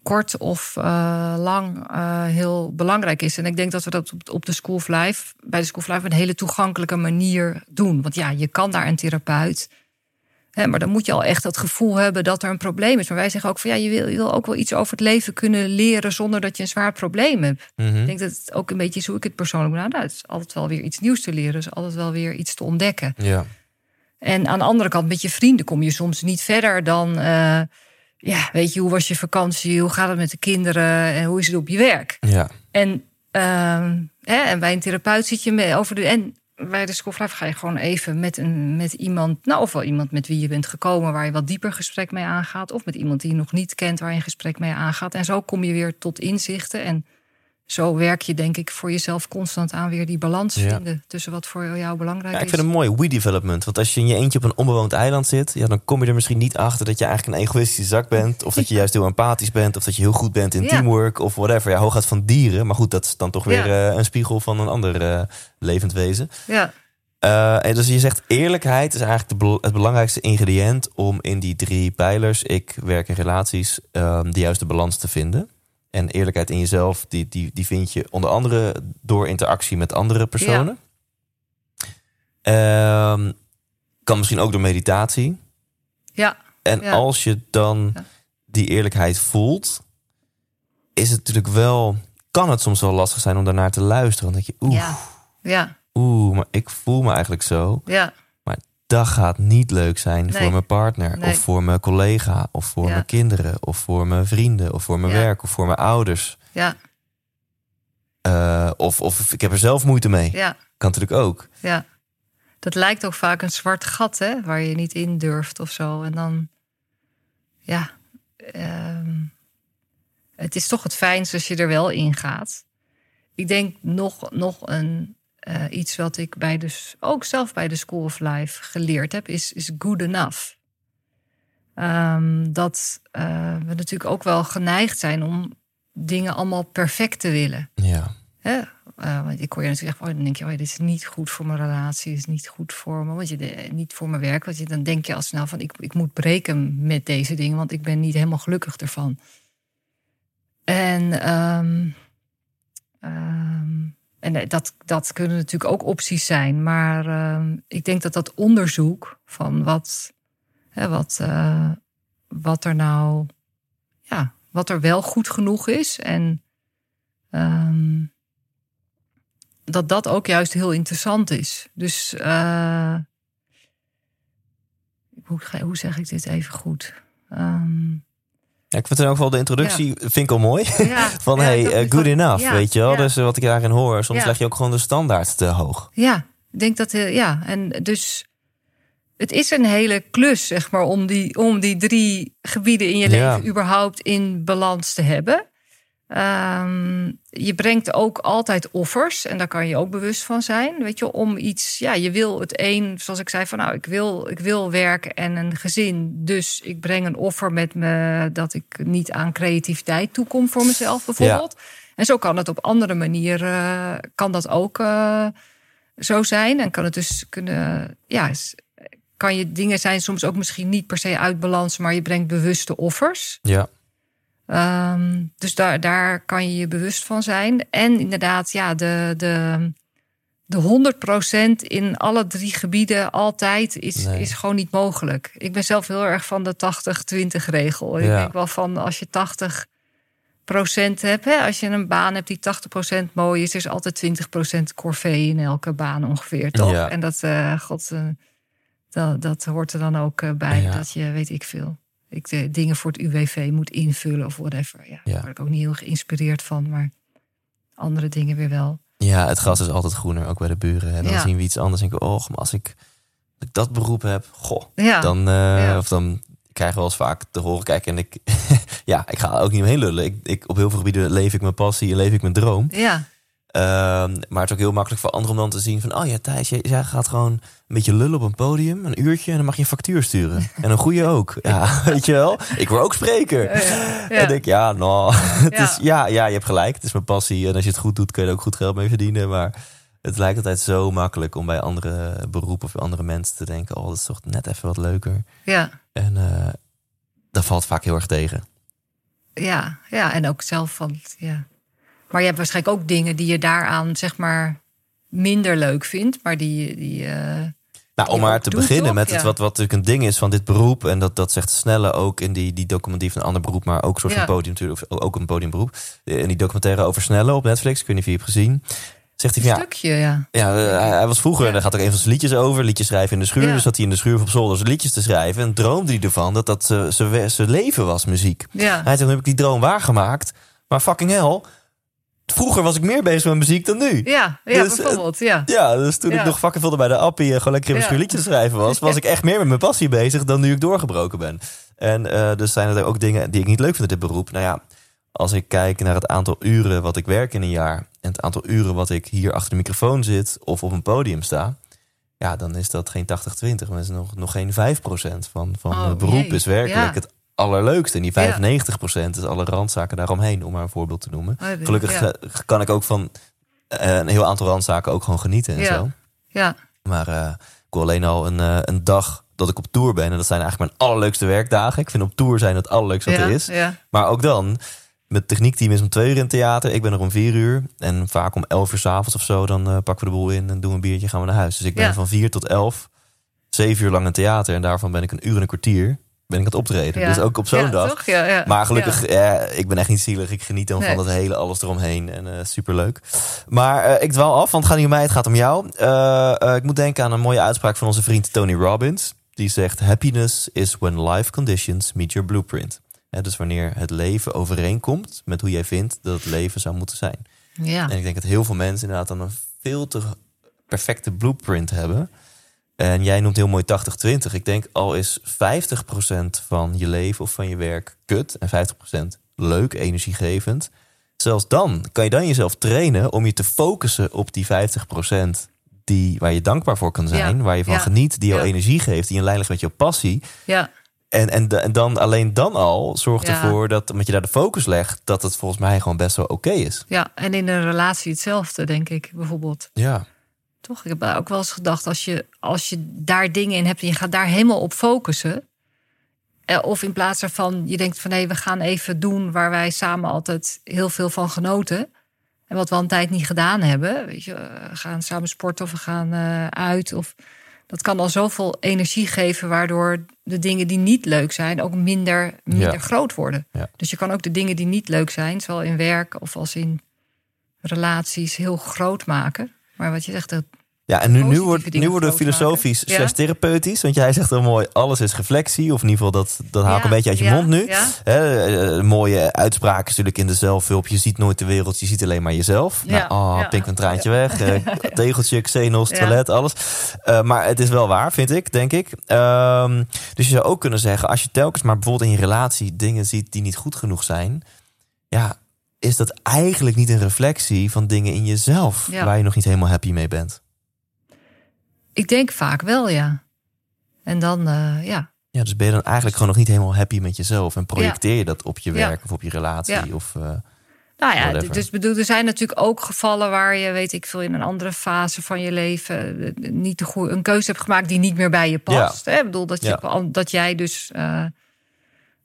[SPEAKER 2] kort of eh, lang, eh, heel belangrijk is. En ik denk dat we dat op, op de School of Life, bij de School of Life, op een hele toegankelijke manier doen. Want ja, je kan daar een therapeut. Maar dan moet je al echt het gevoel hebben dat er een probleem is. Maar wij zeggen ook van ja, je wil, je wil ook wel iets over het leven kunnen leren zonder dat je een zwaar probleem hebt.
[SPEAKER 1] Mhm.
[SPEAKER 2] Ik denk dat het ook een beetje is hoe ik het persoonlijk ben. Nou, het is altijd wel weer iets nieuws te leren. Dus altijd wel weer iets te ontdekken.
[SPEAKER 1] Ja,
[SPEAKER 2] En aan de andere kant, met je vrienden kom je soms niet verder dan. eh, ja, weet je, hoe was je vakantie? Hoe gaat het met de kinderen? En hoe is het op je werk?
[SPEAKER 1] ja,
[SPEAKER 2] En, ehm, hè, en bij een therapeut zit je mee over de. En bij de School of Life ga je gewoon even met, een, met iemand, nou of wel iemand met wie je bent gekomen, waar je wat dieper gesprek mee aangaat, of met iemand die je nog niet kent, waar je een gesprek mee aangaat. En zo kom je weer tot inzichten. En zo werk je, denk ik, voor jezelf constant aan weer die balans
[SPEAKER 1] Ja.
[SPEAKER 2] vinden tussen wat voor jou belangrijk
[SPEAKER 1] Ja, ik
[SPEAKER 2] is.
[SPEAKER 1] vind het mooi, we development. Want als je in je eentje op een onbewoond eiland zit, ja, dan kom je er misschien niet achter dat je eigenlijk een egoïstische zak bent. Of dat je juist heel empathisch bent. Of dat je heel goed bent in
[SPEAKER 2] Ja.
[SPEAKER 1] teamwork. Of whatever. Ja, hooguit van dieren. Maar goed, dat is dan toch weer eh, een spiegel van een ander eh, levend wezen.
[SPEAKER 2] Ja,
[SPEAKER 1] Eh, en dus je zegt eerlijkheid is eigenlijk de het belangrijkste ingrediënt om in die drie pijlers, ik werk in relaties, ehm, de juiste balans te vinden. En eerlijkheid in jezelf, die, die, die vind je onder andere door interactie met andere personen. Ehm, kan misschien ook door meditatie.
[SPEAKER 2] ja,
[SPEAKER 1] En
[SPEAKER 2] Ja.
[SPEAKER 1] als je dan
[SPEAKER 2] Ja.
[SPEAKER 1] die eerlijkheid voelt, is het natuurlijk wel, kan het soms wel lastig zijn om daarnaar te luisteren. Dan denk je, oeh,
[SPEAKER 2] ja, ja,
[SPEAKER 1] oeh, maar ik voel me eigenlijk zo
[SPEAKER 2] ja,
[SPEAKER 1] dat gaat niet leuk zijn
[SPEAKER 2] Nee.
[SPEAKER 1] voor mijn partner
[SPEAKER 2] Nee.
[SPEAKER 1] of voor mijn collega of voor
[SPEAKER 2] Ja.
[SPEAKER 1] mijn kinderen of voor mijn vrienden of voor mijn
[SPEAKER 2] Ja.
[SPEAKER 1] werk of voor mijn ouders.
[SPEAKER 2] ja,
[SPEAKER 1] Eh, of, of ik heb er zelf moeite mee.
[SPEAKER 2] ja,
[SPEAKER 1] Kan natuurlijk ook.
[SPEAKER 2] ja. Dat lijkt ook vaak een zwart gat, hè, waar je niet in durft of zo. En dan, ja, ehm, het is toch het fijnst als je er wel in gaat. Ik denk nog, nog een, eh, iets wat ik bij de, ook zelf bij de School of Life geleerd heb, is, is good enough. Ehm, dat eh, we natuurlijk ook wel geneigd zijn om dingen allemaal perfect te willen.
[SPEAKER 1] Ja.
[SPEAKER 2] Hè? Eh, want ik hoor je natuurlijk zeggen, oh, dan denk je, oh, dit is niet goed voor mijn relatie, dit is niet goed voor me, want je, niet voor mijn werk. Want je, dan denk je al snel van, ik, ik moet breken met deze dingen, want ik ben niet helemaal gelukkig ervan. En, ehm, ehm, en eh, dat, dat kunnen natuurlijk ook opties zijn, maar ehm, ik denk dat dat onderzoek van wat, hè, wat, eh, wat er nou, ja, wat er wel goed genoeg is en Ehm, dat dat ook juist heel interessant is. Dus eh, hoe, hoe zeg ik dit even goed? Ehm,
[SPEAKER 1] Ja, ik vind in elk geval de introductie vind ik al mooi.
[SPEAKER 2] ja,
[SPEAKER 1] Van
[SPEAKER 2] ja,
[SPEAKER 1] hey, eh, good enough,
[SPEAKER 2] ja,
[SPEAKER 1] weet je wel.
[SPEAKER 2] ja.
[SPEAKER 1] Dus eh, wat ik daarin hoor, soms
[SPEAKER 2] Ja.
[SPEAKER 1] leg je ook gewoon de standaard te hoog.
[SPEAKER 2] Ja, ik denk dat, eh, ja. En dus het is een hele klus, zeg maar, om die, om die drie gebieden in je
[SPEAKER 1] Ja.
[SPEAKER 2] leven überhaupt in balans te hebben. Ehm, je brengt ook altijd offers en daar kan je ook bewust van zijn. Weet je, om iets, ja, je wil het een, zoals ik zei, van nou, ik wil, ik wil werken en een gezin. Dus ik breng een offer met me dat ik niet aan creativiteit toekom voor mezelf, bijvoorbeeld. En zo kan het op andere manieren, eh, kan dat ook eh, zo zijn. En kan het dus kunnen, ja, kan je dingen zijn soms ook misschien niet per se uit balans, maar je brengt bewuste offers.
[SPEAKER 1] Ja.
[SPEAKER 2] Ehm, dus daar, daar kan je je bewust van zijn. En inderdaad, ja, de, de, de 100% in alle drie gebieden altijd is,
[SPEAKER 1] Nee.
[SPEAKER 2] is gewoon niet mogelijk. Ik ben zelf heel erg van de 80-20 regel. Ik denk wel van als je 80% hebt, hè, als je een baan hebt die 80% mooi is, er is altijd 20% corvée in elke baan ongeveer, toch?
[SPEAKER 1] Ja.
[SPEAKER 2] En dat, eh, god, eh, dat, dat hoort er dan ook eh, bij,
[SPEAKER 1] Ja.
[SPEAKER 2] dat je, weet ik veel, ik de dingen voor het UWV moet invullen of whatever. Ja, daar word ik ook niet heel geïnspireerd van, maar andere dingen weer wel.
[SPEAKER 1] ja, het gras is altijd groener, ook bij de buren. En dan
[SPEAKER 2] Ja.
[SPEAKER 1] zien we iets anders en denken we, oh, maar als ik, als ik dat beroep heb, goh,
[SPEAKER 2] Ja,
[SPEAKER 1] dan, eh,
[SPEAKER 2] Ja.
[SPEAKER 1] of dan krijgen we wel eens vaak te horen. Kijk, en ik, ja, ik ga ook niet omheen lullen. Ik, ik, op heel veel gebieden leef ik mijn passie en leef ik mijn droom.
[SPEAKER 2] ja,
[SPEAKER 1] Ehm, maar het is ook heel makkelijk voor anderen om dan te zien van... oh ja, Thijs, jij, jij gaat gewoon een beetje lullen op een podium, een uurtje... en dan mag je een factuur sturen. En een goede ook. Ja, weet je wel? Ik word ook spreker.
[SPEAKER 2] Ja, ja.
[SPEAKER 1] En ik denk, ja, nou, het. Is, ja, ja, je hebt gelijk. Het is mijn passie. En als je het goed doet, kun je er ook goed geld mee verdienen. Maar het lijkt altijd zo makkelijk om bij andere beroepen of andere mensen te denken... oh, dat is toch net even wat leuker.
[SPEAKER 2] ja,
[SPEAKER 1] En eh, dat valt vaak heel erg tegen.
[SPEAKER 2] ja, ja. En ook zelf van, ja. Maar je hebt waarschijnlijk ook dingen die je daaraan, zeg maar, minder leuk vindt, maar die, die eh,
[SPEAKER 1] Nou, om maar te
[SPEAKER 2] doet,
[SPEAKER 1] beginnen
[SPEAKER 2] toch?
[SPEAKER 1] met het wat, wat natuurlijk een ding is van dit beroep. En dat, dat zegt Snelle ook in die, die documentaire van een ander beroep, maar ook een soort
[SPEAKER 2] Ja.
[SPEAKER 1] van podium natuurlijk. Ook een podiumberoep. In die documentaire over Snelle op Netflix, ik weet niet of je die hebt gezien. Zegt hij van ja,
[SPEAKER 2] stukje, ja.
[SPEAKER 1] ja eh, hij, was vroeger, en daar gaat ook een van zijn liedjes over, liedjes schrijven in de schuur. Dus zat hij in de schuur op zolder zijn liedjes te schrijven. En droomde hij ervan dat dat zijn- leven was, muziek.
[SPEAKER 2] Ja,
[SPEAKER 1] Hij zei, toen heb ik die droom waargemaakt. Maar fucking hell, vroeger was ik meer bezig met muziek dan nu.
[SPEAKER 2] Ja, ja
[SPEAKER 1] Dus, eh,
[SPEAKER 2] bijvoorbeeld. Ja.
[SPEAKER 1] Ja, dus toen ik nog vakken vulde bij de appie en gewoon lekker in mijn schrijven was, was ik echt meer met mijn passie bezig dan nu ik doorgebroken ben. En eh, dus zijn er ook dingen die ik niet leuk vind in dit beroep. Nou ja, als ik kijk naar het aantal uren wat ik werk in een jaar en het aantal uren wat ik hier achter de microfoon zit of op een podium sta, ja, dan is dat geen 80-20, maar is nog, nog geen 5% van, van
[SPEAKER 2] Oh,
[SPEAKER 1] het beroep
[SPEAKER 2] jee.
[SPEAKER 1] is werkelijk het allerleukste. En die
[SPEAKER 2] Ja.
[SPEAKER 1] 95% is alle randzaken daaromheen, om maar een voorbeeld te noemen.
[SPEAKER 2] Oh,
[SPEAKER 1] Gelukkig
[SPEAKER 2] ja.
[SPEAKER 1] eh, kan ik ook van eh, een heel aantal randzaken ook gewoon genieten en
[SPEAKER 2] Ja.
[SPEAKER 1] zo.
[SPEAKER 2] Ja.
[SPEAKER 1] Maar eh, ik wil alleen al een, een dag dat ik op tour ben. En dat zijn eigenlijk mijn allerleukste werkdagen. Ik vind op tour zijn het allerleukste wat
[SPEAKER 2] ja.
[SPEAKER 1] er is.
[SPEAKER 2] Ja.
[SPEAKER 1] Maar ook dan, met techniekteam is om twee uur in het theater. Ik ben er om vier uur. En vaak om elf uur s'avonds of zo, dan pakken we de boel in en doen we een biertje gaan we naar huis. Dus ik ben
[SPEAKER 2] Ja.
[SPEAKER 1] van vier tot elf, zeven uur lang in het theater. En daarvan ben ik een uur en een kwartier ben ik aan het optreden.
[SPEAKER 2] Ja.
[SPEAKER 1] Dus ook op zo'n
[SPEAKER 2] Ja,
[SPEAKER 1] dag.
[SPEAKER 2] toch? Ja, ja.
[SPEAKER 1] Maar gelukkig, eh, ik ben echt niet zielig. Ik geniet dan
[SPEAKER 2] Nee.
[SPEAKER 1] van dat hele alles eromheen. En eh superleuk. Maar eh, ik dwaal af, want het gaat niet om mij, het gaat om jou. Eh, ik moet denken aan een mooie uitspraak van onze vriend Tony Robbins. Die zegt, happiness is when life conditions meet your blueprint. Dus wanneer het leven overeenkomt met hoe jij vindt dat het leven zou moeten zijn.
[SPEAKER 2] Ja.
[SPEAKER 1] En ik denk dat heel veel mensen inderdaad dan een veel te perfecte blueprint hebben. En jij noemt heel mooi 80-20. Ik denk al is 50% van je leven of van je werk kut en 50% leuk, energiegevend. Zelfs dan kan je dan jezelf trainen om je te focussen op die 50% die, waar je dankbaar voor kan zijn,
[SPEAKER 2] Ja.
[SPEAKER 1] waar je van
[SPEAKER 2] Ja.
[SPEAKER 1] geniet, die jou
[SPEAKER 2] Ja.
[SPEAKER 1] energie geeft, die in lijn ligt met jouw passie.
[SPEAKER 2] ja.
[SPEAKER 1] En, en, en dan alleen dan al zorgt ervoor dat, omdat je daar de focus legt, dat het volgens mij gewoon best wel oké is.
[SPEAKER 2] Ja, en in een relatie hetzelfde, denk ik, bijvoorbeeld.
[SPEAKER 1] Ja.
[SPEAKER 2] Toch? Ik heb ook wel eens gedacht, als je, als je daar dingen in hebt en je gaat daar helemaal op focussen. eh, Of in plaats daarvan, je denkt van hé, we gaan even doen waar wij samen altijd heel veel van genoten. En wat we al een tijd niet gedaan hebben. Weet je, we gaan samen sporten of we gaan eh, uit. Of, dat kan al zoveel energie geven, waardoor de dingen die niet leuk zijn ook minder, minder
[SPEAKER 1] Ja.
[SPEAKER 2] groot worden.
[SPEAKER 1] Ja.
[SPEAKER 2] Dus je kan ook de dingen die niet leuk zijn, zowel in werk of als in relaties, heel groot maken. Maar wat je zegt, dat
[SPEAKER 1] Ja, en nu, nu, wordt, nu worden we filosofisch
[SPEAKER 2] Ja.
[SPEAKER 1] slash therapeutisch. Want jij zegt heel mooi, alles is reflectie. Of in ieder geval, dat, dat haal ik
[SPEAKER 2] Ja,
[SPEAKER 1] een beetje uit je
[SPEAKER 2] ja,
[SPEAKER 1] mond nu. Hè, eh, een mooie uitspraak is natuurlijk in de zelfhulp. Je ziet nooit de wereld, je ziet alleen maar jezelf.
[SPEAKER 2] Ja,
[SPEAKER 1] Nou, oh,
[SPEAKER 2] ja.
[SPEAKER 1] pink een traantje weg. eh, tegeltje, Xenos, toilet, alles. Eh, maar het is wel waar, vind ik, denk ik. Ehm, dus je zou ook kunnen zeggen, als je telkens maar bijvoorbeeld in je relatie dingen ziet die niet goed genoeg zijn. Ja, is dat eigenlijk niet een reflectie van dingen in jezelf waar je nog niet helemaal happy mee bent?
[SPEAKER 2] Ik denk vaak wel, ja. En dan, eh, ja.
[SPEAKER 1] Ja, dus ben je dan eigenlijk gewoon nog niet helemaal happy met jezelf en projecteer je dat op je
[SPEAKER 2] Ja.
[SPEAKER 1] werk of op je relatie
[SPEAKER 2] Ja.
[SPEAKER 1] of eh,
[SPEAKER 2] Nou ja,
[SPEAKER 1] Whatever.
[SPEAKER 2] dus bedoel, er zijn natuurlijk ook gevallen waar je, weet ik veel, in een andere fase van je leven eh, niet de goede, een keuze hebt gemaakt die niet meer bij je past. Hè? Ik bedoel, dat, je, dat jij dus.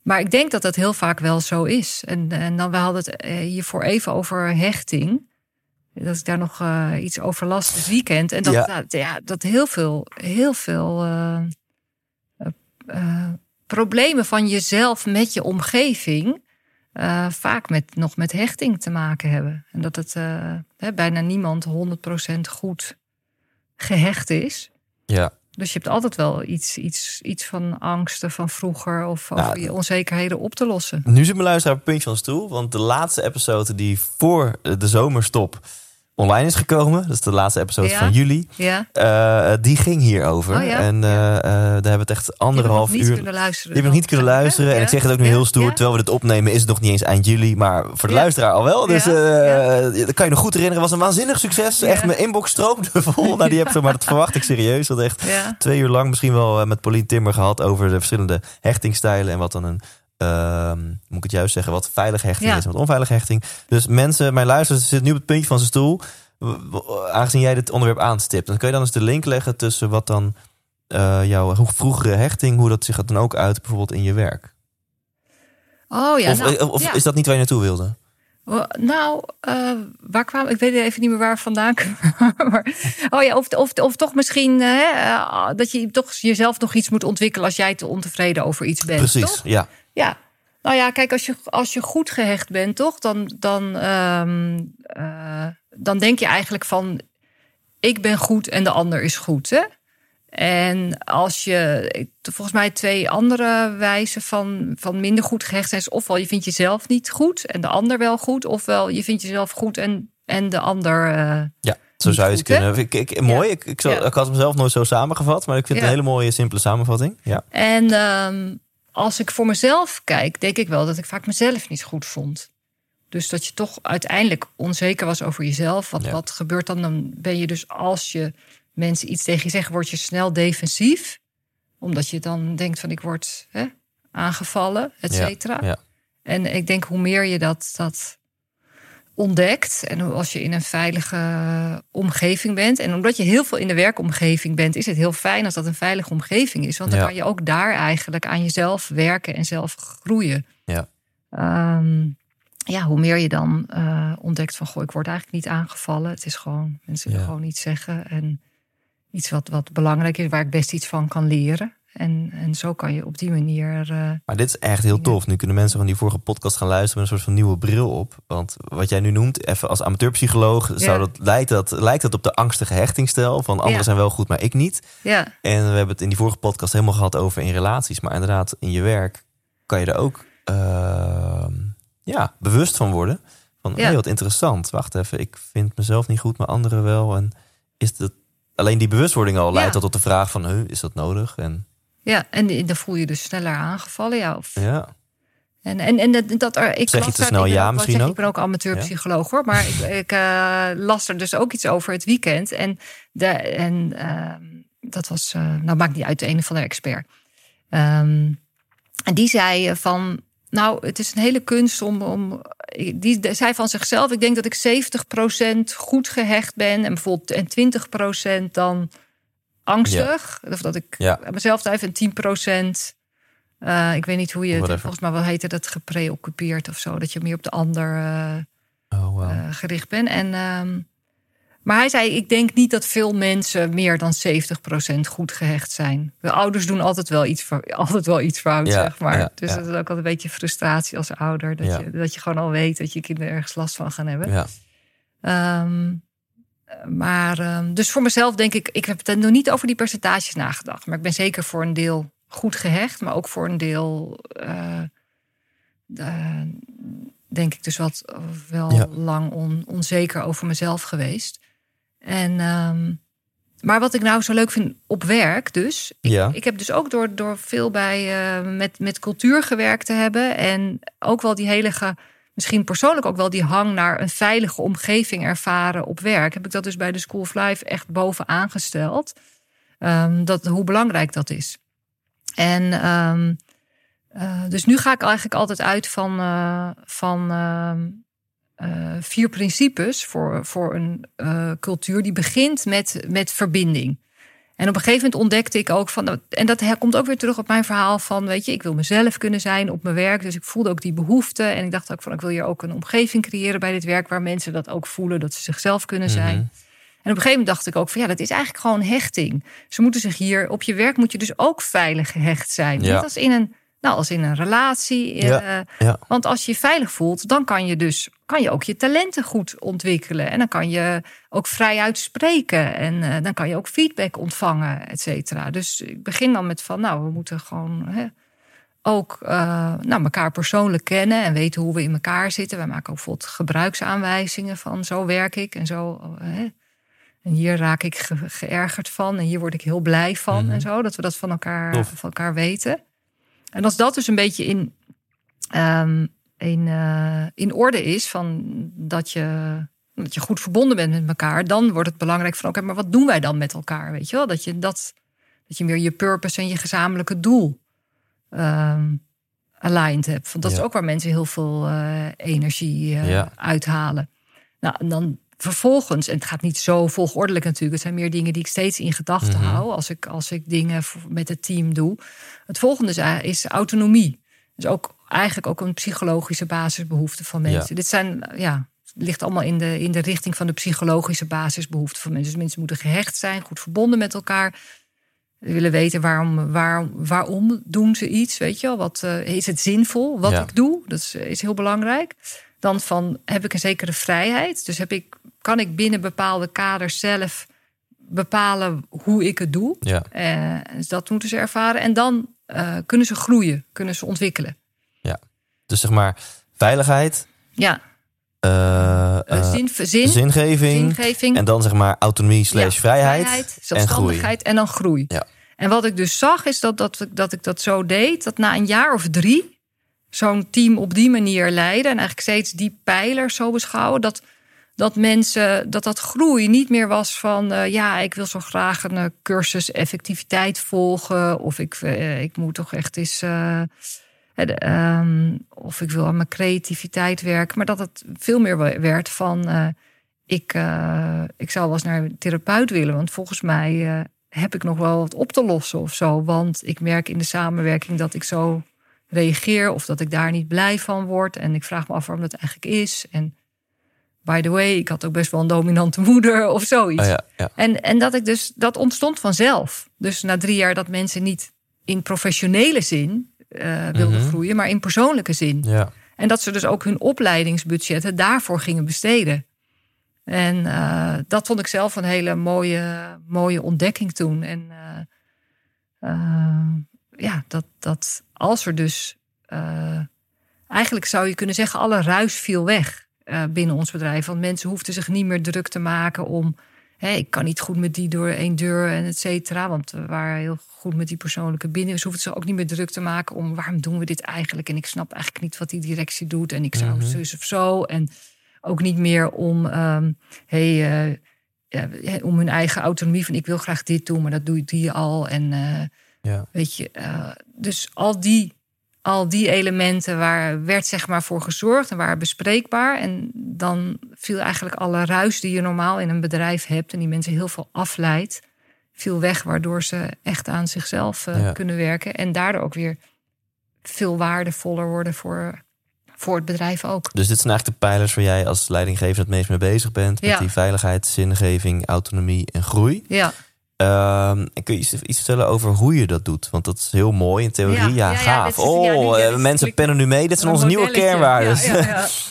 [SPEAKER 2] maar ik denk dat dat heel vaak wel zo is. En, en dan, we hadden het hiervoor even over hechting. Dat ik daar nog eh, iets over las dit weekend. En dat,
[SPEAKER 1] Ja.
[SPEAKER 2] dat heel veel, heel veel eh, eh, problemen van jezelf met je omgeving vaak met, nog met hechting te maken hebben. En dat het eh, hè, bijna niemand 100% goed gehecht is.
[SPEAKER 1] ja.
[SPEAKER 2] Dus je hebt altijd wel iets, iets, iets van angsten van vroeger of
[SPEAKER 1] Nou,
[SPEAKER 2] je onzekerheden op te lossen.
[SPEAKER 1] Nu zit mijn luisteraar op het puntje van de stoel, want de laatste episode die voor de zomerstop online is gekomen, dat is de laatste episode
[SPEAKER 2] Ja.
[SPEAKER 1] van juli,
[SPEAKER 2] Ja,
[SPEAKER 1] eh, die ging hierover.
[SPEAKER 2] Oh ja?
[SPEAKER 1] En eh, eh, daar hebben we het echt anderhalf
[SPEAKER 2] die hebben nog niet
[SPEAKER 1] uur.
[SPEAKER 2] kunnen luisteren.
[SPEAKER 1] Die hebben nog niet kunnen luisteren. En ik zeg het ook nu heel stoer. Terwijl we dit opnemen is het nog niet eens eind juli. Maar voor de luisteraar al wel. Dus eh, dat kan je nog goed herinneren. Het was een waanzinnig succes. Echt, mijn inbox stroomde vol naar die episode. Maar dat verwacht ik serieus. Dat echt twee uur lang misschien wel eh, met Pauline Timmer gehad. Over de verschillende hechtingstijlen. En wat dan een... ehm, moet ik het juist zeggen, wat veilige hechting
[SPEAKER 2] Ja.
[SPEAKER 1] is en wat onveilige hechting. Dus mensen, mijn luisteraars zit nu op het puntje van zijn stoel. Aangezien jij dit onderwerp aanstipt, dan kun je dan eens de link leggen tussen wat dan eh, jouw vroegere hechting, hoe dat zich dan ook uit bijvoorbeeld in je werk.
[SPEAKER 2] Oh ja,
[SPEAKER 1] of
[SPEAKER 2] nou,
[SPEAKER 1] of
[SPEAKER 2] ja.
[SPEAKER 1] is dat niet waar je naartoe wilde?
[SPEAKER 2] Nou, eh, waar kwam ik? weet even niet meer waar vandaan maar, oh ja, of, of, of toch misschien hè, eh, dat je toch jezelf nog iets moet ontwikkelen als jij te ontevreden over iets bent.
[SPEAKER 1] Precies,
[SPEAKER 2] Toch?
[SPEAKER 1] ja.
[SPEAKER 2] Ja. Nou ja, kijk, als je, als je goed gehecht bent, toch? Dan, dan, ehm, eh, dan denk je eigenlijk van: ik ben goed en de ander is goed. Hè? En als je, volgens mij twee andere wijzen van, van minder goed gehecht zijn, is ofwel je vindt jezelf niet goed en de ander wel goed, ofwel je vindt jezelf goed en, en de ander. eh,
[SPEAKER 1] Ja, zo zou je het
[SPEAKER 2] goed,
[SPEAKER 1] kunnen. Ik, ik, mooi. Ik, ik,
[SPEAKER 2] Ja.
[SPEAKER 1] ik had hem zelf nooit zo samengevat, maar ik vind het een hele mooie, simpele samenvatting. Ja.
[SPEAKER 2] En ehm, als ik voor mezelf kijk, denk ik wel dat ik vaak mezelf niet goed vond. Dus dat je toch uiteindelijk onzeker was over jezelf. Wat,
[SPEAKER 1] Ja.
[SPEAKER 2] wat gebeurt dan? Dan ben je dus als je mensen iets tegen je zeggen, word je snel defensief. Omdat je dan denkt van ik word hè, aangevallen, et
[SPEAKER 1] Ja,
[SPEAKER 2] cetera.
[SPEAKER 1] ja.
[SPEAKER 2] En ik denk hoe meer je dat, dat ontdekt. En als je in een veilige omgeving bent. En omdat je heel veel in de werkomgeving bent, is het heel fijn als dat een veilige omgeving is. Want dan
[SPEAKER 1] Ja.
[SPEAKER 2] kan je ook daar eigenlijk aan jezelf werken en zelf groeien.
[SPEAKER 1] Ja.
[SPEAKER 2] Ehm, ja, hoe meer je dan eh, ontdekt van goh, ik word eigenlijk niet aangevallen. Het is gewoon, mensen willen
[SPEAKER 1] Ja.
[SPEAKER 2] gewoon iets zeggen. En iets wat, wat belangrijk is, waar ik best iets van kan leren. En, en zo kan je op die manier. eh,
[SPEAKER 1] Maar dit is echt heel tof. Nu kunnen mensen van die vorige podcast gaan luisteren met een soort van nieuwe bril op. Want wat jij nu noemt, even als amateurpsycholoog, zou dat, lijkt, dat, lijkt dat op de angstige hechtingstijl. Van anderen
[SPEAKER 2] Ja.
[SPEAKER 1] zijn wel goed, maar ik niet.
[SPEAKER 2] ja,
[SPEAKER 1] En we hebben het in die vorige podcast helemaal gehad over in relaties. Maar inderdaad, in je werk kan je er ook ehm, ja, bewust van worden. Van,
[SPEAKER 2] Ja.
[SPEAKER 1] wat interessant. Wacht even, ik vind mezelf niet goed, maar anderen wel. En is dat alleen die bewustwording al leidt
[SPEAKER 2] Ja.
[SPEAKER 1] dat tot de vraag van, is dat nodig? En
[SPEAKER 2] Ja, en dan voel je dus sneller aangevallen. Ja, of,
[SPEAKER 1] ja,
[SPEAKER 2] en, en, en dat, dat er, ik
[SPEAKER 1] Zeg je te snel ja misschien ook?
[SPEAKER 2] Ik ben ook amateurpsycholoog hoor, maar ik, ik eh, las er dus ook iets over het weekend. En, de, en ehm, dat was, eh, nou maakt niet uit, de een van de expert. Ehm, en die zei van, nou, het is een hele kunst om, om die zei van zichzelf, ik denk dat ik 70% goed gehecht ben en bijvoorbeeld en 20% dan angstig. Of dat ik mezelf twijfel en 10%. eh, ik weet niet hoe je het, volgens mij wat heette dat, gepreoccupeerd of zo. Dat je meer op de ander eh,
[SPEAKER 1] oh wow.
[SPEAKER 2] eh, gericht bent. En, ehm, maar hij zei, ik denk niet dat veel mensen meer dan 70% goed gehecht zijn. De ouders doen altijd wel iets, voor, altijd wel iets fout,
[SPEAKER 1] Ja,
[SPEAKER 2] zeg maar.
[SPEAKER 1] ja,
[SPEAKER 2] dus
[SPEAKER 1] ja.
[SPEAKER 2] dat is ook altijd een beetje frustratie als ouder. Dat, je, dat je gewoon al weet dat je kinderen ergens last van gaan hebben.
[SPEAKER 1] ja.
[SPEAKER 2] Maar ehm, dus voor mezelf denk ik, ik heb het nog niet over die percentages nagedacht. Maar ik ben zeker voor een deel goed gehecht, maar ook voor een deel eh, eh, denk ik dus wat wel
[SPEAKER 1] Ja.
[SPEAKER 2] lang on- onzeker over mezelf geweest. En ehm, maar wat ik nou zo leuk vind op werk, dus. Ik,
[SPEAKER 1] Ja.
[SPEAKER 2] ik heb dus ook door, door veel bij eh, met, met cultuur gewerkt te hebben. En ook wel die hele ge- misschien persoonlijk ook wel die hang naar een veilige omgeving ervaren op werk. Heb ik dat dus bij de School of Life echt bovenaan gesteld. Ehm, dat, hoe belangrijk dat is. En ehm, eh, dus nu ga ik eigenlijk altijd uit van, eh, van ehm, eh, vier principes voor, voor een cultuur die begint met, met verbinding. En op een gegeven moment ontdekte ik ook van, en dat komt ook weer terug op mijn verhaal van, weet je, ik wil mezelf kunnen zijn op mijn werk. Dus ik voelde ook die behoefte. En ik dacht ook van, ik wil hier ook een omgeving creëren bij dit werk waar mensen dat ook voelen, dat ze zichzelf kunnen zijn.
[SPEAKER 1] Mhm.
[SPEAKER 2] En op een gegeven moment dacht ik ook van ja, dat is eigenlijk gewoon hechting. Ze moeten zich hier op je werk moet je dus ook veilig gehecht zijn.
[SPEAKER 1] Ja.
[SPEAKER 2] Net als in een, nou, als in een relatie.
[SPEAKER 1] Ja,
[SPEAKER 2] eh,
[SPEAKER 1] ja.
[SPEAKER 2] Want als je je veilig voelt, dan kan je dus kan je ook je talenten goed ontwikkelen. En dan kan je ook vrij uitspreken. En eh, dan kan je ook feedback ontvangen, et cetera. Dus ik begin dan met van nou, we moeten gewoon. Hè, ook eh, nou, elkaar persoonlijk kennen en weten hoe we in elkaar zitten. Wij maken ook bijvoorbeeld gebruiksaanwijzingen van zo werk ik en zo. hè. En hier raak ik ge- geërgerd van en hier word ik heel blij van
[SPEAKER 1] Mhm.
[SPEAKER 2] en zo. Dat we dat van elkaar,
[SPEAKER 1] Tof.
[SPEAKER 2] van elkaar weten. En als dat dus een beetje in, ehm, in, eh, in orde is, van dat je, dat je goed verbonden bent met elkaar, dan wordt het belangrijk van oké, maar wat doen wij dan met elkaar? Weet je wel? Dat je dat, dat je meer je purpose en je gezamenlijke doel ehm, aligned hebt. Want dat is ook waar mensen heel veel eh, energie eh,
[SPEAKER 1] Ja.
[SPEAKER 2] uithalen. Nou, en dan vervolgens, en het gaat niet zo volgordelijk natuurlijk, het zijn meer dingen die ik steeds in gedachten
[SPEAKER 1] Mhm.
[SPEAKER 2] hou als ik, als ik dingen met het team doe. Het volgende is, is autonomie. Dus ook eigenlijk ook een psychologische basisbehoefte van mensen.
[SPEAKER 1] Ja.
[SPEAKER 2] Dit zijn, ja, ligt allemaal in de, in de richting van de psychologische basisbehoeften van mensen. Dus mensen moeten gehecht zijn, goed verbonden met elkaar. Ze willen weten waarom, waarom, waarom doen ze iets, weet je wel? Wat, eh, is het zinvol wat
[SPEAKER 1] Ja.
[SPEAKER 2] ik doe? Dat is, is heel belangrijk. Dan van, heb ik een zekere vrijheid? Dus heb ik, kan ik binnen bepaalde kaders zelf bepalen hoe ik het doe.
[SPEAKER 1] Ja.
[SPEAKER 2] Eh, dus dat moeten ze ervaren. En dan eh, kunnen ze groeien, kunnen ze ontwikkelen.
[SPEAKER 1] Dus zeg maar veiligheid,
[SPEAKER 2] Ja,
[SPEAKER 1] eh,
[SPEAKER 2] zin, zin,
[SPEAKER 1] zingeving,
[SPEAKER 2] zingeving.
[SPEAKER 1] en dan zeg maar autonomie slash
[SPEAKER 2] Ja,
[SPEAKER 1] vrijheid, en
[SPEAKER 2] zelfstandigheid en, dan groei.
[SPEAKER 1] Ja.
[SPEAKER 2] En wat ik dus zag is dat, dat, dat ik dat zo deed, dat na een jaar of drie zo'n team op die manier leiden en eigenlijk steeds die pijlers zo beschouwen, dat, dat mensen, dat dat groei niet meer was van, eh, ja, ik wil zo graag een eh, cursus effectiviteit volgen, of ik, eh, ik moet toch echt eens. eh, eh, ehm, of ik wil aan mijn creativiteit werken, maar dat het veel meer werd van. ik, ik zou wel eens naar een therapeut willen. Want volgens mij heb ik nog wel wat op te lossen of zo. Want ik merk in de samenwerking dat ik zo reageer. Of dat ik daar niet blij van word. En ik vraag me af waarom dat eigenlijk is. En by the way, ik had ook best wel een dominante moeder of zoiets.
[SPEAKER 1] Oh ja, ja.
[SPEAKER 2] En, en dat ik dus, dat ontstond vanzelf. Dus na drie jaar dat mensen niet in professionele zin eh, wilden
[SPEAKER 1] Mhm.
[SPEAKER 2] groeien, maar in persoonlijke zin.
[SPEAKER 1] ja.
[SPEAKER 2] En dat ze dus ook hun opleidingsbudgetten daarvoor gingen besteden. En eh, dat vond ik zelf een hele mooie, mooie ontdekking toen. En eh, ja, dat, dat als er dus. eh, eigenlijk zou je kunnen zeggen, alle ruis viel weg eh, binnen ons bedrijf. Want mensen hoefden zich niet meer druk te maken om. Hé, ik kan niet goed met die door één deur en et cetera. Want we waren heel goed met die persoonlijke binding. Dus hoefden ze ook niet meer druk te maken om waarom doen we dit eigenlijk? En ik snap eigenlijk niet wat die directie doet. En ik zou zus of zo. En ook niet meer om, ehm hey, eh, ja, om hun eigen autonomie van ik wil graag dit doen, maar dat doe die al. En
[SPEAKER 1] Ja.
[SPEAKER 2] weet je, eh, dus al die, al die elementen waar werd zeg maar voor gezorgd en waren bespreekbaar. En dan viel eigenlijk alle ruis die je normaal in een bedrijf hebt en die mensen heel veel afleidt, viel weg, waardoor ze echt aan zichzelf eh,
[SPEAKER 1] Ja.
[SPEAKER 2] kunnen werken en daardoor ook weer veel waardevoller worden voor, voor het bedrijf ook.
[SPEAKER 1] Dus dit zijn eigenlijk de pijlers waar jij als leidinggever het meest mee bezig bent. Met
[SPEAKER 2] Ja.
[SPEAKER 1] die veiligheid, zingeving, autonomie en groei.
[SPEAKER 2] Ja.
[SPEAKER 1] Ehm, kun je iets, iets vertellen over hoe je dat doet? Want dat is heel mooi in theorie. Ja,
[SPEAKER 2] Ja, ja, ja,
[SPEAKER 1] gaaf.
[SPEAKER 2] is-
[SPEAKER 1] oh,
[SPEAKER 2] ja,
[SPEAKER 1] eh, mensen pennen nu mee. Dit zijn onze nieuwe kernwaarden.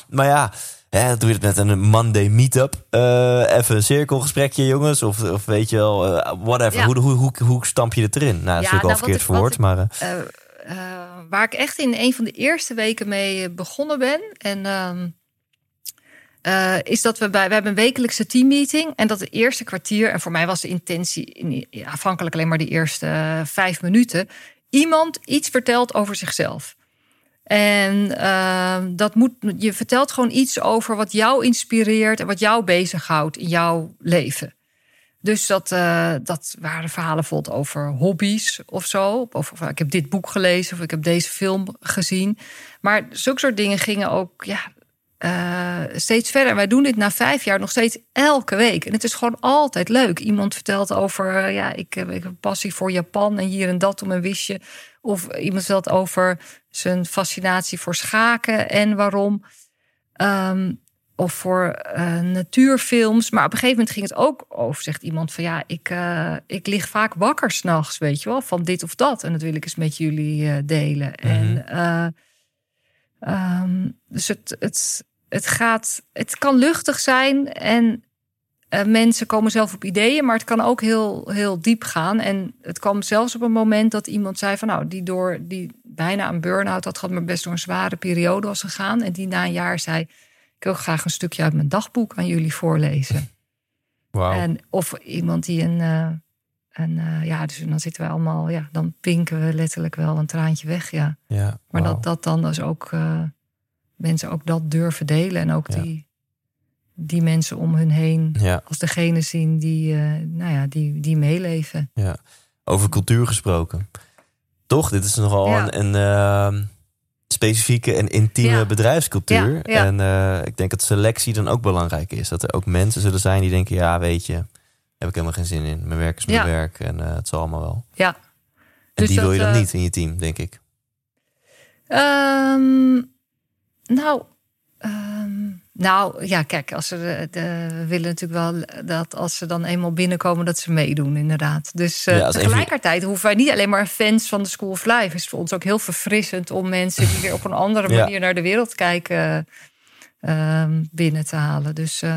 [SPEAKER 1] Maar ja, hè, doe je het met een Monday meetup. Eh, even een cirkelgesprekje, jongens. Of, of weet je wel, eh, whatever. Hoe, hoe, hoe, hoe stamp je het erin? Nou, dat is
[SPEAKER 2] Ja,
[SPEAKER 1] natuurlijk al
[SPEAKER 2] nou,
[SPEAKER 1] verkeerd verwoord. Maar
[SPEAKER 2] waar ik echt in een van de eerste weken mee begonnen ben. En eh, is dat we bij we hebben een wekelijkse teammeeting. En dat de eerste kwartier, en voor mij was de intentie in, afhankelijk alleen maar de eerste eh, vijf minuten. Iemand iets vertelt over zichzelf. En ehm, dat moet, je vertelt gewoon iets over wat jou inspireert en wat jou bezighoudt in jouw leven. Dus dat, eh, dat waren verhalen bijvoorbeeld over hobby's of zo. Of, of ik heb dit boek gelezen of ik heb deze film gezien. Maar zulke soort dingen gingen ook ja, eh, steeds verder. En wij doen dit na vijf jaar nog steeds elke week. En het is gewoon altijd leuk. Iemand vertelt over, eh, ja, ik heb, ik heb een passie voor Japan en hier en dat om een wisje. Of iemand vertelt over zijn fascinatie voor schaken en waarom. Ehm, of voor eh, natuurfilms. Maar op een gegeven moment ging het ook over, zegt iemand van ja, ik, ik lig vaak wakker s'nachts, weet je wel, van dit of dat. En dat wil ik eens met jullie delen. En eh, ehm, dus het, het, het gaat, het kan luchtig zijn en eh, mensen komen zelf op ideeën, maar het kan ook heel, heel diep gaan. En het kwam zelfs op een moment dat iemand zei van nou, die door die bijna een burn-out had gehad, maar best door een zware periode was gegaan. En die na een jaar zei: Ik wil graag een stukje uit mijn dagboek aan jullie voorlezen.
[SPEAKER 1] wauw.
[SPEAKER 2] En, of iemand die een. een eh, ja, dus dan zitten we allemaal, ja, dan pinken we letterlijk wel een traantje weg, ja.
[SPEAKER 1] ja,
[SPEAKER 2] Maar dat dat dan dus ook mensen ook dat durven delen en ook
[SPEAKER 1] Ja.
[SPEAKER 2] die, die mensen om hun heen
[SPEAKER 1] Ja.
[SPEAKER 2] als degene zien die, eh, nou ja, die, die meeleven.
[SPEAKER 1] Ja, over cultuur gesproken. Toch, dit is nogal
[SPEAKER 2] Ja.
[SPEAKER 1] een, een ehm, specifieke en intieme bedrijfscultuur. En eh, ik denk dat selectie dan ook belangrijk is. Dat er ook mensen zullen zijn die denken, ja, weet je, heb ik helemaal geen zin in. Mijn werk is mijn werk en eh, het zal allemaal wel.
[SPEAKER 2] Ja.
[SPEAKER 1] En
[SPEAKER 2] Dus
[SPEAKER 1] die wil
[SPEAKER 2] dat,
[SPEAKER 1] je dan niet in je team, denk ik.
[SPEAKER 2] Ehm, nou, ehm, nou ja, kijk, als ze de, de- we willen natuurlijk wel dat als ze dan eenmaal binnenkomen, dat ze meedoen, inderdaad. Dus eh,
[SPEAKER 1] Ja,
[SPEAKER 2] tegelijkertijd hoeven wij niet alleen maar fans van de School of Life. Het is voor ons ook heel verfrissend om mensen die weer op een andere
[SPEAKER 1] Ja.
[SPEAKER 2] manier naar de wereld kijken ehm, binnen te halen. Dus eh,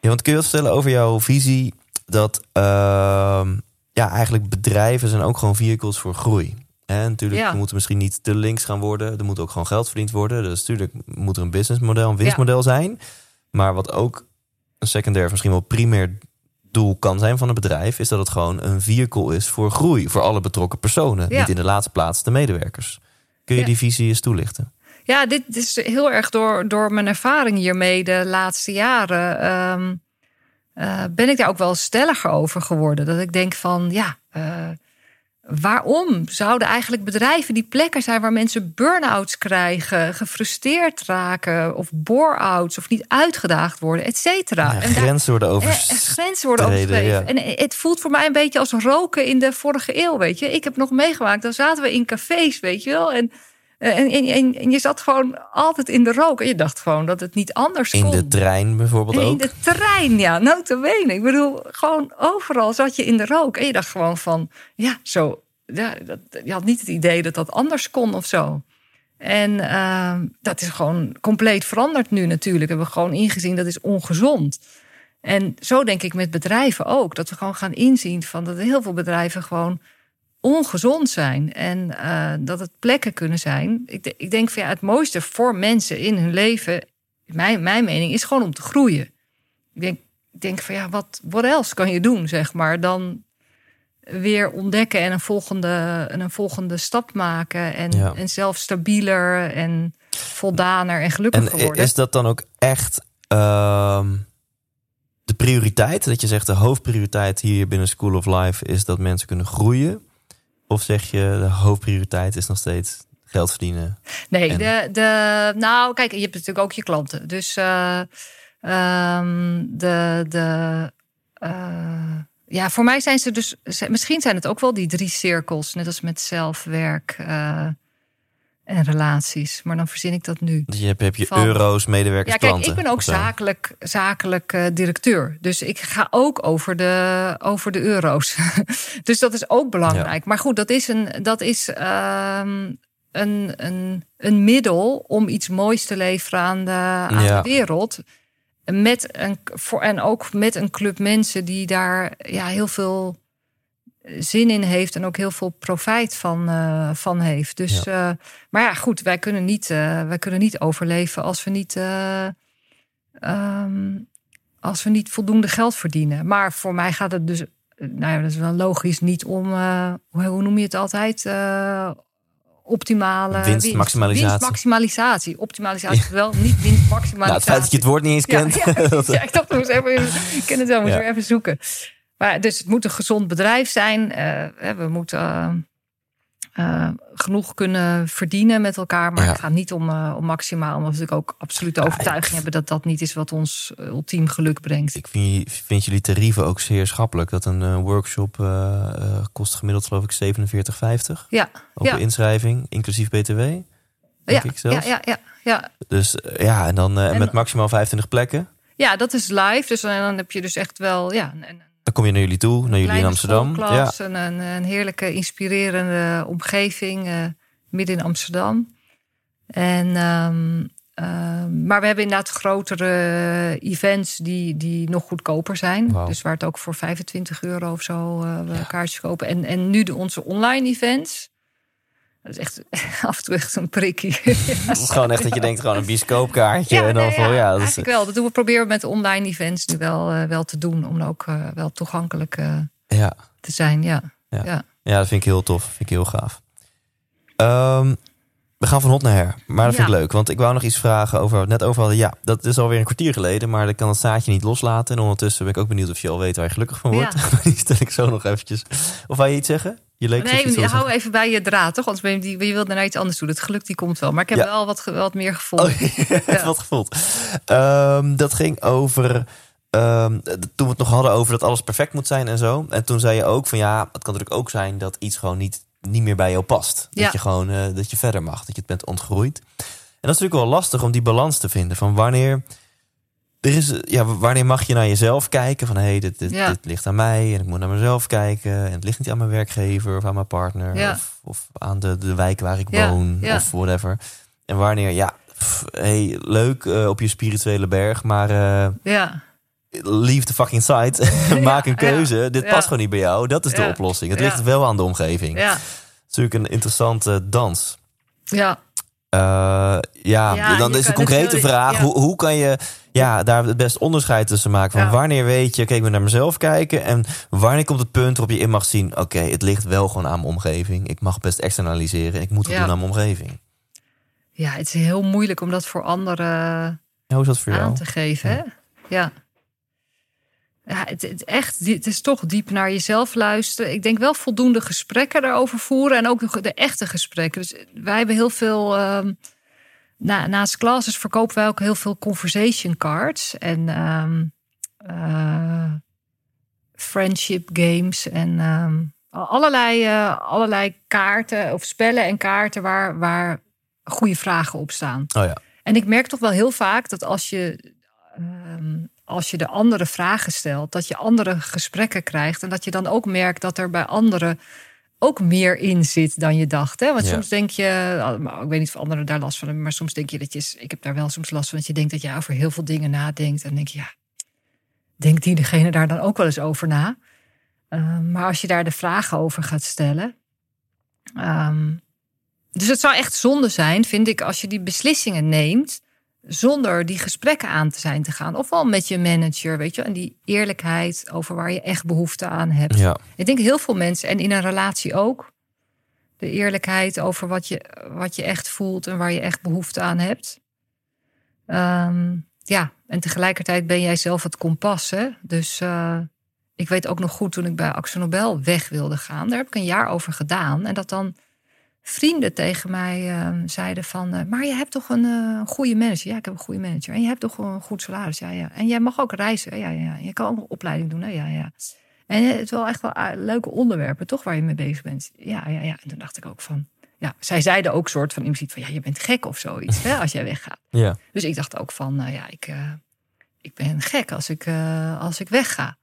[SPEAKER 1] Ja, want kun je wat vertellen over jouw visie dat ehm, ja, eigenlijk bedrijven zijn ook gewoon vehicles voor groei. En natuurlijk
[SPEAKER 2] Ja.
[SPEAKER 1] we moeten misschien niet te links gaan worden. Er moet ook gewoon geld verdiend worden. Dus natuurlijk moet er een businessmodel, een winstmodel zijn. Maar wat ook een secundair, misschien wel primair doel kan zijn van een bedrijf, is dat het gewoon een vehicle is voor groei voor alle betrokken personen.
[SPEAKER 2] Ja.
[SPEAKER 1] Niet in de laatste plaats de medewerkers. Kun je die visie eens toelichten?
[SPEAKER 2] Ja, dit is heel erg door, door mijn ervaring hiermee de laatste jaren. ehm, eh, ben ik daar ook wel stelliger over geworden. Dat ik denk van ja. eh, Waarom zouden eigenlijk bedrijven die plekken zijn waar mensen burn-outs krijgen, gefrustreerd raken of bore-outs of niet uitgedaagd worden, et cetera?
[SPEAKER 1] Ja,
[SPEAKER 2] En
[SPEAKER 1] grenzen worden
[SPEAKER 2] eh,
[SPEAKER 1] overschreden.
[SPEAKER 2] grenzen worden
[SPEAKER 1] ja.
[SPEAKER 2] En het voelt voor mij een beetje als roken in de vorige eeuw, weet je. Ik heb nog meegemaakt, dan zaten we in cafés, weet je wel. En, eh, en, en, en, en je zat gewoon altijd in de rook. En je dacht gewoon dat het niet anders
[SPEAKER 1] In
[SPEAKER 2] kon.
[SPEAKER 1] de trein bijvoorbeeld
[SPEAKER 2] En in
[SPEAKER 1] ook.
[SPEAKER 2] de trein, ja, notabene. Ik bedoel, gewoon overal zat je in de rook. En je dacht gewoon van, ja, zo... Ja, dat, je had niet het idee dat dat anders kon of zo. En ehm, dat is gewoon compleet veranderd nu natuurlijk. We hebben gewoon ingezien dat is ongezond. En zo denk ik met bedrijven ook. Dat we gewoon gaan inzien van dat heel veel bedrijven gewoon ongezond zijn. En eh, dat het plekken kunnen zijn. Ik, de- ik denk van ja, het mooiste voor mensen in hun leven, mijn, mijn mening, is gewoon om te groeien. Ik denk, ik denk van ja, wat what else kan je doen, zeg maar, dan weer ontdekken en een volgende, en een volgende stap maken. En,
[SPEAKER 1] Ja.
[SPEAKER 2] en zelf stabieler en voldaner en gelukkiger
[SPEAKER 1] En
[SPEAKER 2] worden.
[SPEAKER 1] is dat dan ook echt ehm, de prioriteit? Dat je zegt de hoofdprioriteit hier binnen School of Life is dat mensen kunnen groeien? Of zeg je de hoofdprioriteit is nog steeds geld verdienen?
[SPEAKER 2] Nee,
[SPEAKER 1] En-
[SPEAKER 2] de, de, nou kijk, je hebt natuurlijk ook je klanten. Dus ehm, de, de, eh, ja, voor mij zijn ze dus, misschien zijn het ook wel die drie cirkels, net als met zelfwerk eh, en relaties. Maar dan verzin ik dat nu.
[SPEAKER 1] Dus je hebt, heb je
[SPEAKER 2] Van-
[SPEAKER 1] euro's, medewerkers,
[SPEAKER 2] Ja, kijk,
[SPEAKER 1] klanten.
[SPEAKER 2] ik ben ook zakelijk, zakelijk eh, directeur. Dus ik ga ook over de, over de euro's. dus dat is ook belangrijk. Maar goed, dat is een, dat is, ehm, een, een, een middel om iets moois te leveren aan de, aan
[SPEAKER 1] Ja.
[SPEAKER 2] de wereld. Met een, voor, en ook met een club mensen die daar ja, heel veel zin in heeft en ook heel veel profijt van, eh, van heeft. Dus, eh, maar ja, goed, wij kunnen niet, eh, wij kunnen niet overleven als we niet, eh, ehm, als we niet voldoende geld verdienen. Maar voor mij gaat het dus, nou ja, dat is wel logisch, niet om, hoe, hoe noem je het altijd? Optimale
[SPEAKER 1] Winstmaximalisatie.
[SPEAKER 2] Winst, winstmaximalisatie. Optimalisatie is wel niet winstmaximalisatie.
[SPEAKER 1] Nou, het feit dat je het woord niet eens kent.
[SPEAKER 2] Ja, ja. Ja, ik dacht, ik moest even, ik ken het wel,
[SPEAKER 1] Ja.
[SPEAKER 2] weer even zoeken. Maar dus het moet een gezond bedrijf zijn. Eh, we moeten eh, eh, genoeg kunnen verdienen met elkaar. Maar
[SPEAKER 1] Ja.
[SPEAKER 2] het gaat niet om, om maximaal. Omdat we natuurlijk ook absolute overtuiging hebben dat dat niet is wat ons ultiem geluk brengt.
[SPEAKER 1] Ik vind, vind jullie tarieven ook zeer schappelijk. Dat een workshop kost gemiddeld geloof ik 47,50.
[SPEAKER 2] Ja,
[SPEAKER 1] Open
[SPEAKER 2] ja.
[SPEAKER 1] inschrijving, inclusief btw. Denk
[SPEAKER 2] ja,
[SPEAKER 1] ik zelfs.
[SPEAKER 2] ja, ja, ja.
[SPEAKER 1] Dus ja, en dan
[SPEAKER 2] En-
[SPEAKER 1] met maximaal 25 plekken.
[SPEAKER 2] ja, dat is live. Dus dan, dan heb je dus echt wel ja, een
[SPEAKER 1] Dan kom je naar jullie toe, naar jullie in Amsterdam. Ja,
[SPEAKER 2] een, een, heerlijke, inspirerende omgeving eh, midden in Amsterdam. En, ehm, ehm, maar we hebben inderdaad grotere events die, die nog goedkoper zijn. Dus waar het ook voor 25 euro of zo eh, we kaartjes kopen. En, en nu de, onze online events. Dat is echt af en toe echt een prikkie.
[SPEAKER 1] het is gewoon echt dat je denkt, gewoon een bioscoopkaartje. en dan
[SPEAKER 2] nee,
[SPEAKER 1] van, ja, dat is,
[SPEAKER 2] wel. Dat doen we proberen we met online events nu wel, eh, wel te doen. Om ook eh, wel toegankelijk eh,
[SPEAKER 1] ja,
[SPEAKER 2] te zijn. Ja.
[SPEAKER 1] Ja.
[SPEAKER 2] Ja.
[SPEAKER 1] ja, dat vind ik heel tof. vind ik heel gaaf. Ehm, we gaan van hot naar her. Maar dat vind ik
[SPEAKER 2] Ja.
[SPEAKER 1] leuk. Want ik wou nog iets vragen over net over hadden. Ja, dat is alweer een kwartier geleden. Maar ik kan het zaadje niet loslaten. En ondertussen ben ik ook benieuwd of je al weet waar je gelukkig van wordt. Die stel ik zo nog eventjes. Of wou je iets zeggen? Je leek
[SPEAKER 2] Nee,
[SPEAKER 1] wilde
[SPEAKER 2] hou even bij je draad, toch? Ben je, je wilt naar iets anders doen. Het geluk die komt wel. Maar ik heb
[SPEAKER 1] Ja.
[SPEAKER 2] wel wat, wat meer gevonden.
[SPEAKER 1] Oh, wat gevoeld. Ehm, dat ging over. ehm, toen we het nog hadden over dat alles perfect moet zijn en zo. En toen zei je ook van ja, het kan natuurlijk ook zijn dat iets gewoon niet, niet meer bij jou past. Dat je gewoon eh, dat je verder mag, dat je het bent ontgroeid. En dat is natuurlijk wel lastig om die balans te vinden van wanneer. Er is, ja, wanneer mag je naar jezelf kijken van hé, hey, dit, dit,
[SPEAKER 2] Ja.
[SPEAKER 1] dit ligt aan mij en ik moet naar mezelf kijken en het ligt niet aan mijn werkgever of aan mijn partner
[SPEAKER 2] Ja.
[SPEAKER 1] of, of aan de, de wijk waar ik
[SPEAKER 2] Ja,
[SPEAKER 1] woon
[SPEAKER 2] ja.
[SPEAKER 1] of whatever. En wanneer, ja, pff, hey, leuk eh, op je spirituele berg, maar
[SPEAKER 2] Ja,
[SPEAKER 1] leave the fucking site. Maak een keuze. Dit past gewoon niet bij jou. Dat is de oplossing. Het ligt wel aan de omgeving.
[SPEAKER 2] Ja,
[SPEAKER 1] Het is natuurlijk een interessante dans.
[SPEAKER 2] ja.
[SPEAKER 1] Eh, ja,
[SPEAKER 2] Ja,
[SPEAKER 1] dan is de concrete vraag:
[SPEAKER 2] ja.
[SPEAKER 1] hoe, hoe kan je ja, daar het best onderscheid tussen maken? Van
[SPEAKER 2] Ja.
[SPEAKER 1] wanneer weet je, kijk, ik naar mezelf kijken. En wanneer komt het punt waarop je in mag zien: oké, het ligt wel gewoon aan mijn omgeving. Ik mag best externaliseren. Ik moet het doen aan mijn omgeving.
[SPEAKER 2] ja, het is heel moeilijk om dat voor anderen
[SPEAKER 1] hoe is dat voor jou?
[SPEAKER 2] aan te geven. Hè? Ja. Ja, het, het, echt, het is toch diep naar jezelf luisteren. Ik denk wel voldoende gesprekken daarover voeren. En ook de, de echte gesprekken. Dus wij hebben heel veel... ehm, na, naast classes verkopen wij ook heel veel conversation cards. En ehm, eh, friendship games. En ehm, allerlei, eh, allerlei kaarten of spellen en kaarten... waar, waar goede vragen op staan.
[SPEAKER 1] Oh ja.
[SPEAKER 2] En ik merk toch wel heel vaak dat als je, als je de andere vragen stelt, dat je andere gesprekken krijgt. En dat je dan ook merkt dat er bij anderen ook meer in zit dan je dacht. Hè? Want
[SPEAKER 1] Ja.
[SPEAKER 2] soms denk je, ik weet niet of anderen daar last van hebben, maar soms denk je dat je, ik heb daar wel soms last van, dat je denkt dat je over heel veel dingen nadenkt. En denk je, ja, denkt die degene daar dan ook wel eens over na? Ehm, maar als je daar de vragen over gaat stellen. ehm, dus het zou echt zonde zijn, vind ik, als je die beslissingen neemt. Zonder die gesprekken aan te zijn te gaan. Ofwel met je manager, weet je. En die eerlijkheid over waar je echt behoefte aan hebt.
[SPEAKER 1] Ja.
[SPEAKER 2] Ik denk heel veel mensen, en in een relatie ook. De eerlijkheid over wat je, wat je echt voelt en waar je echt behoefte aan hebt. Ehm, ja, en tegelijkertijd ben jij zelf het kompas. Hè? Dus eh, ik weet ook nog goed toen ik bij Axel Nobel weg wilde gaan. Daar heb ik een jaar over gedaan. En dat dan vrienden tegen mij eh, zeiden van... eh, maar je hebt toch een eh, goede manager? Ja, ik heb een goede manager. En je hebt toch een goed salaris? Ja, ja. En jij mag ook reizen? Ja, ja. Je kan ook een opleiding doen? hè? Ja, ja. En het is wel echt wel eh, leuke onderwerpen, toch? Waar je mee bezig bent. Ja, ja, ja. En toen dacht ik ook van... Ja, zij zeiden ook soort van impliciet van... Ja, je bent gek of zoiets, hè, als jij weggaat.
[SPEAKER 1] Ja.
[SPEAKER 2] Dus ik dacht ook van, nou ja, ik, ik ben gek als ik, als ik wegga.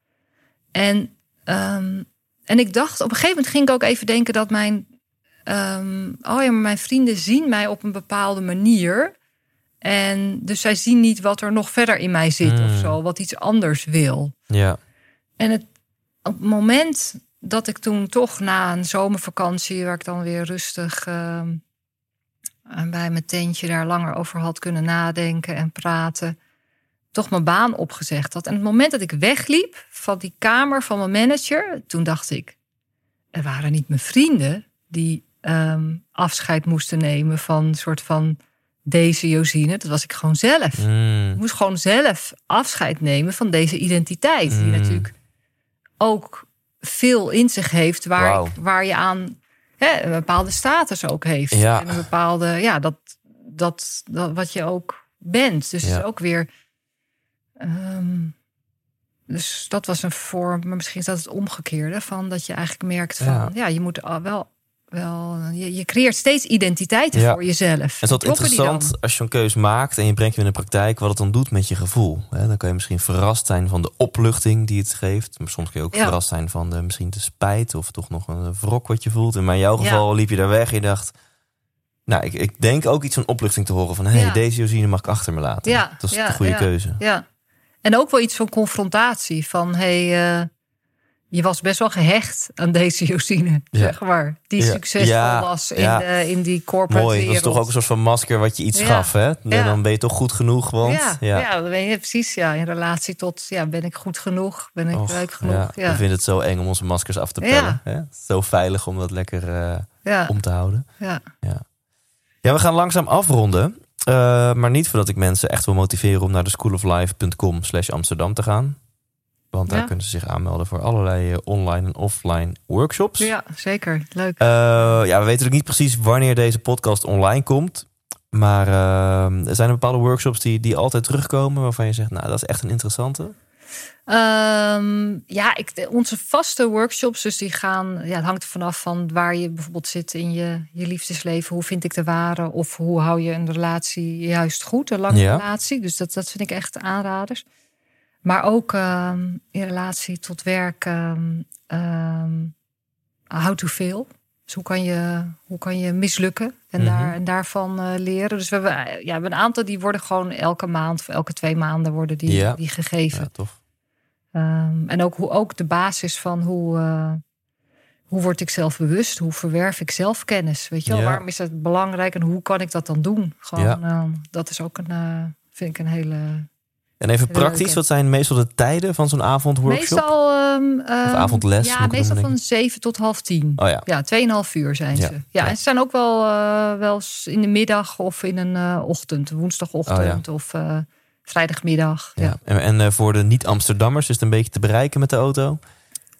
[SPEAKER 2] En, ehm, en ik dacht, op een gegeven moment ging ik ook even denken dat mijn, ehm, oh ja, maar mijn vrienden zien mij op een bepaalde manier. En dus zij zien niet wat er nog verder in mij zit of
[SPEAKER 1] Hmm.
[SPEAKER 2] zo, wat iets anders wil.
[SPEAKER 1] Ja.
[SPEAKER 2] En het, op het moment dat ik toen toch na een zomervakantie, waar ik dan weer rustig en bij mijn tentje daar langer over had kunnen nadenken en praten, toch mijn baan opgezegd had. En het moment dat ik wegliep van die kamer van mijn manager, toen dacht ik, er waren niet mijn vrienden die ehm, afscheid moesten nemen van een soort van deze Josine. Dat was ik gewoon zelf. Ik
[SPEAKER 1] Mm.
[SPEAKER 2] moest gewoon zelf afscheid nemen van deze identiteit. Die
[SPEAKER 1] Mm.
[SPEAKER 2] natuurlijk ook veel in zich heeft waar, waar je aan hè, een bepaalde status ook heeft.
[SPEAKER 1] Ja.
[SPEAKER 2] En een bepaalde, ja, dat, dat, dat wat je ook bent. Dus het is ook weer. ehm, dus dat was een vorm, maar misschien is dat het omgekeerde van dat je eigenlijk merkt van ja,
[SPEAKER 1] Ja.
[SPEAKER 2] je moet al wel. Wel, je, je creëert steeds identiteiten
[SPEAKER 1] Ja.
[SPEAKER 2] voor jezelf.
[SPEAKER 1] Het is wat interessant als je een keus maakt en je brengt hem in de praktijk, wat het dan doet met je gevoel. Hè, Dan kan je misschien verrast zijn van de opluchting die het geeft. Maar soms kun je ook
[SPEAKER 2] Ja.
[SPEAKER 1] verrast zijn van de, misschien de spijt of toch nog een wrok wat je voelt. En maar in jouw
[SPEAKER 2] Ja.
[SPEAKER 1] geval liep je daar weg en je dacht, nou, ik, ik denk ook iets van opluchting te horen van, hé, hey, deze Josine mag ik achter me laten.
[SPEAKER 2] Ja,
[SPEAKER 1] Dat is de goede keuze.
[SPEAKER 2] Ja. En ook wel iets van confrontatie. Van hey, eh, je was best wel gehecht aan deze Josine,
[SPEAKER 1] Ja.
[SPEAKER 2] zeg maar. Die
[SPEAKER 1] Ja.
[SPEAKER 2] succesvol
[SPEAKER 1] Ja,
[SPEAKER 2] was in,
[SPEAKER 1] ja.
[SPEAKER 2] de, in die corporate
[SPEAKER 1] Mooi, dat
[SPEAKER 2] wereld.
[SPEAKER 1] is toch ook een soort van masker wat je iets
[SPEAKER 2] Ja.
[SPEAKER 1] gaf, hè? En
[SPEAKER 2] Ja.
[SPEAKER 1] dan ben je toch goed genoeg, want...
[SPEAKER 2] ja, ja. dan ben je precies ja, in relatie tot, ja, ben ik goed genoeg? Ben ik
[SPEAKER 1] Och,
[SPEAKER 2] leuk genoeg?
[SPEAKER 1] ja,
[SPEAKER 2] Ja,
[SPEAKER 1] We vinden het zo eng om onze maskers af te
[SPEAKER 2] Ja.
[SPEAKER 1] pellen. Hè? Zo veilig om dat lekker eh,
[SPEAKER 2] ja,
[SPEAKER 1] om te houden.
[SPEAKER 2] ja.
[SPEAKER 1] Ja, we gaan langzaam afronden. Eh, maar niet voordat ik mensen echt wil motiveren om naar de schooloflife.com slash Amsterdam te gaan. Want daar
[SPEAKER 2] Ja.
[SPEAKER 1] kunnen ze zich aanmelden voor allerlei eh, online en offline workshops.
[SPEAKER 2] ja, zeker. Leuk.
[SPEAKER 1] Eh, ja, we weten natuurlijk niet precies wanneer deze podcast online komt. Maar eh, er zijn er bepaalde workshops die, die altijd terugkomen waarvan je zegt, nou, dat is echt een interessante.
[SPEAKER 2] Ehm, ja, ik, onze vaste workshops, dus die gaan, ja, het hangt er vanaf van waar je bijvoorbeeld zit in je, je liefdesleven. Hoe vind ik de ware? Of hoe hou je een relatie juist goed, een lange
[SPEAKER 1] Ja.
[SPEAKER 2] relatie? Dus dat, dat vind ik echt aanraders. Maar ook ehm, in relatie tot werk, ehm ehm, how to fail. Dus hoe kan je, hoe kan je mislukken en,
[SPEAKER 1] Mhm.
[SPEAKER 2] daar, en daarvan eh, leren. Dus we hebben, eh, ja, we hebben een aantal die worden gewoon elke maand of elke twee maanden worden die,
[SPEAKER 1] Ja.
[SPEAKER 2] die gegeven.
[SPEAKER 1] Ja, tof.
[SPEAKER 2] En ook, hoe, ook de basis van hoe, eh, hoe word ik zelf bewust? Hoe verwerf ik zelf kennis? Weet je wel,
[SPEAKER 1] Ja.
[SPEAKER 2] waarom is dat belangrijk en hoe kan ik dat dan doen? Gewoon,
[SPEAKER 1] Ja.
[SPEAKER 2] dat is ook een, vind ik een hele...
[SPEAKER 1] En even praktisch, wat zijn meestal de tijden van zo'n avondworkshop?
[SPEAKER 2] Meestal... ehm, ehm,
[SPEAKER 1] avondles,
[SPEAKER 2] Ja, meestal van zeven tot half tien.
[SPEAKER 1] Oh ja,
[SPEAKER 2] Ja, 2,5 uur zijn
[SPEAKER 1] Ja,
[SPEAKER 2] ze. Ja,
[SPEAKER 1] ja.
[SPEAKER 2] en ze zijn ook wel, eh, wel in de middag of in een eh, ochtend. Woensdagochtend of eh, vrijdagmiddag. Ja.
[SPEAKER 1] ja. En, en voor de niet-Amsterdammers is het een beetje te bereiken met de auto?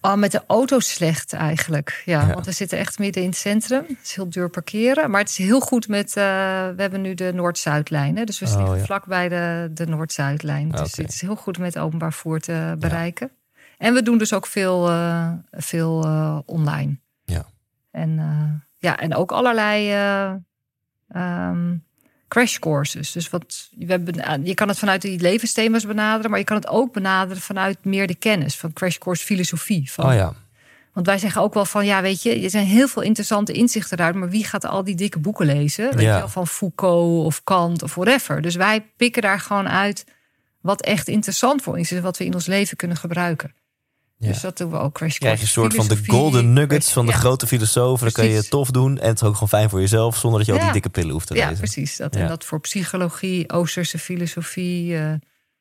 [SPEAKER 2] Oh, met de auto slecht eigenlijk. Ja,
[SPEAKER 1] Ja.
[SPEAKER 2] want we zitten echt midden in het centrum. Het is heel duur parkeren. Maar het is heel goed met... eh, we hebben nu de Noord-Zuidlijn. hè. Dus we
[SPEAKER 1] Oh,
[SPEAKER 2] liggen
[SPEAKER 1] ja.
[SPEAKER 2] vlakbij de, de Noord-Zuidlijn. Dus het is heel goed met openbaar vervoer te bereiken. En we doen dus ook veel, eh, veel eh, online.
[SPEAKER 1] Ja.
[SPEAKER 2] En, ja, en ook allerlei eh ehm, crash courses. Dus wat, we hebben, je kan het vanuit die levensthema's benaderen, maar je kan het ook benaderen vanuit meer de kennis van crash course filosofie. Van,
[SPEAKER 1] Oh ja,
[SPEAKER 2] Want wij zeggen ook wel van, ja, weet je, er zijn heel veel interessante inzichten eruit, maar wie gaat al die dikke boeken lezen? Weet
[SPEAKER 1] Ja.
[SPEAKER 2] je wel, van Foucault of Kant of whatever. Dus wij pikken daar gewoon uit wat echt interessant voor ons is, wat we in ons leven kunnen gebruiken.
[SPEAKER 1] Ja.
[SPEAKER 2] Dus dat doen we ook. Crash
[SPEAKER 1] krijg je een soort van de golden nuggets van de
[SPEAKER 2] ja.
[SPEAKER 1] grote filosofen. Dan kan je tof doen en het is ook gewoon fijn voor jezelf, zonder dat je al die
[SPEAKER 2] Ja.
[SPEAKER 1] dikke pillen hoeft te
[SPEAKER 2] Ja,
[SPEAKER 1] lezen.
[SPEAKER 2] precies. Dat,
[SPEAKER 1] Ja.
[SPEAKER 2] En dat voor psychologie, Oosterse filosofie, eh,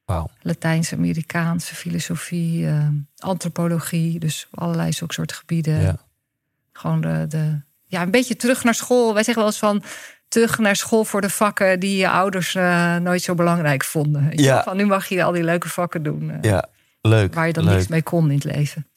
[SPEAKER 1] Wauw.
[SPEAKER 2] Latijns-Amerikaanse filosofie, eh, antropologie. Dus allerlei zulke soort gebieden.
[SPEAKER 1] Ja.
[SPEAKER 2] Gewoon de, de, ja, een beetje terug naar school. Wij zeggen wel eens van terug naar school voor de vakken die je ouders eh, nooit zo belangrijk vonden.
[SPEAKER 1] Ja.
[SPEAKER 2] Van nu mag je al die leuke vakken doen.
[SPEAKER 1] ja, leuk.
[SPEAKER 2] Waar je dan
[SPEAKER 1] leuk.
[SPEAKER 2] niks mee kon in het leven.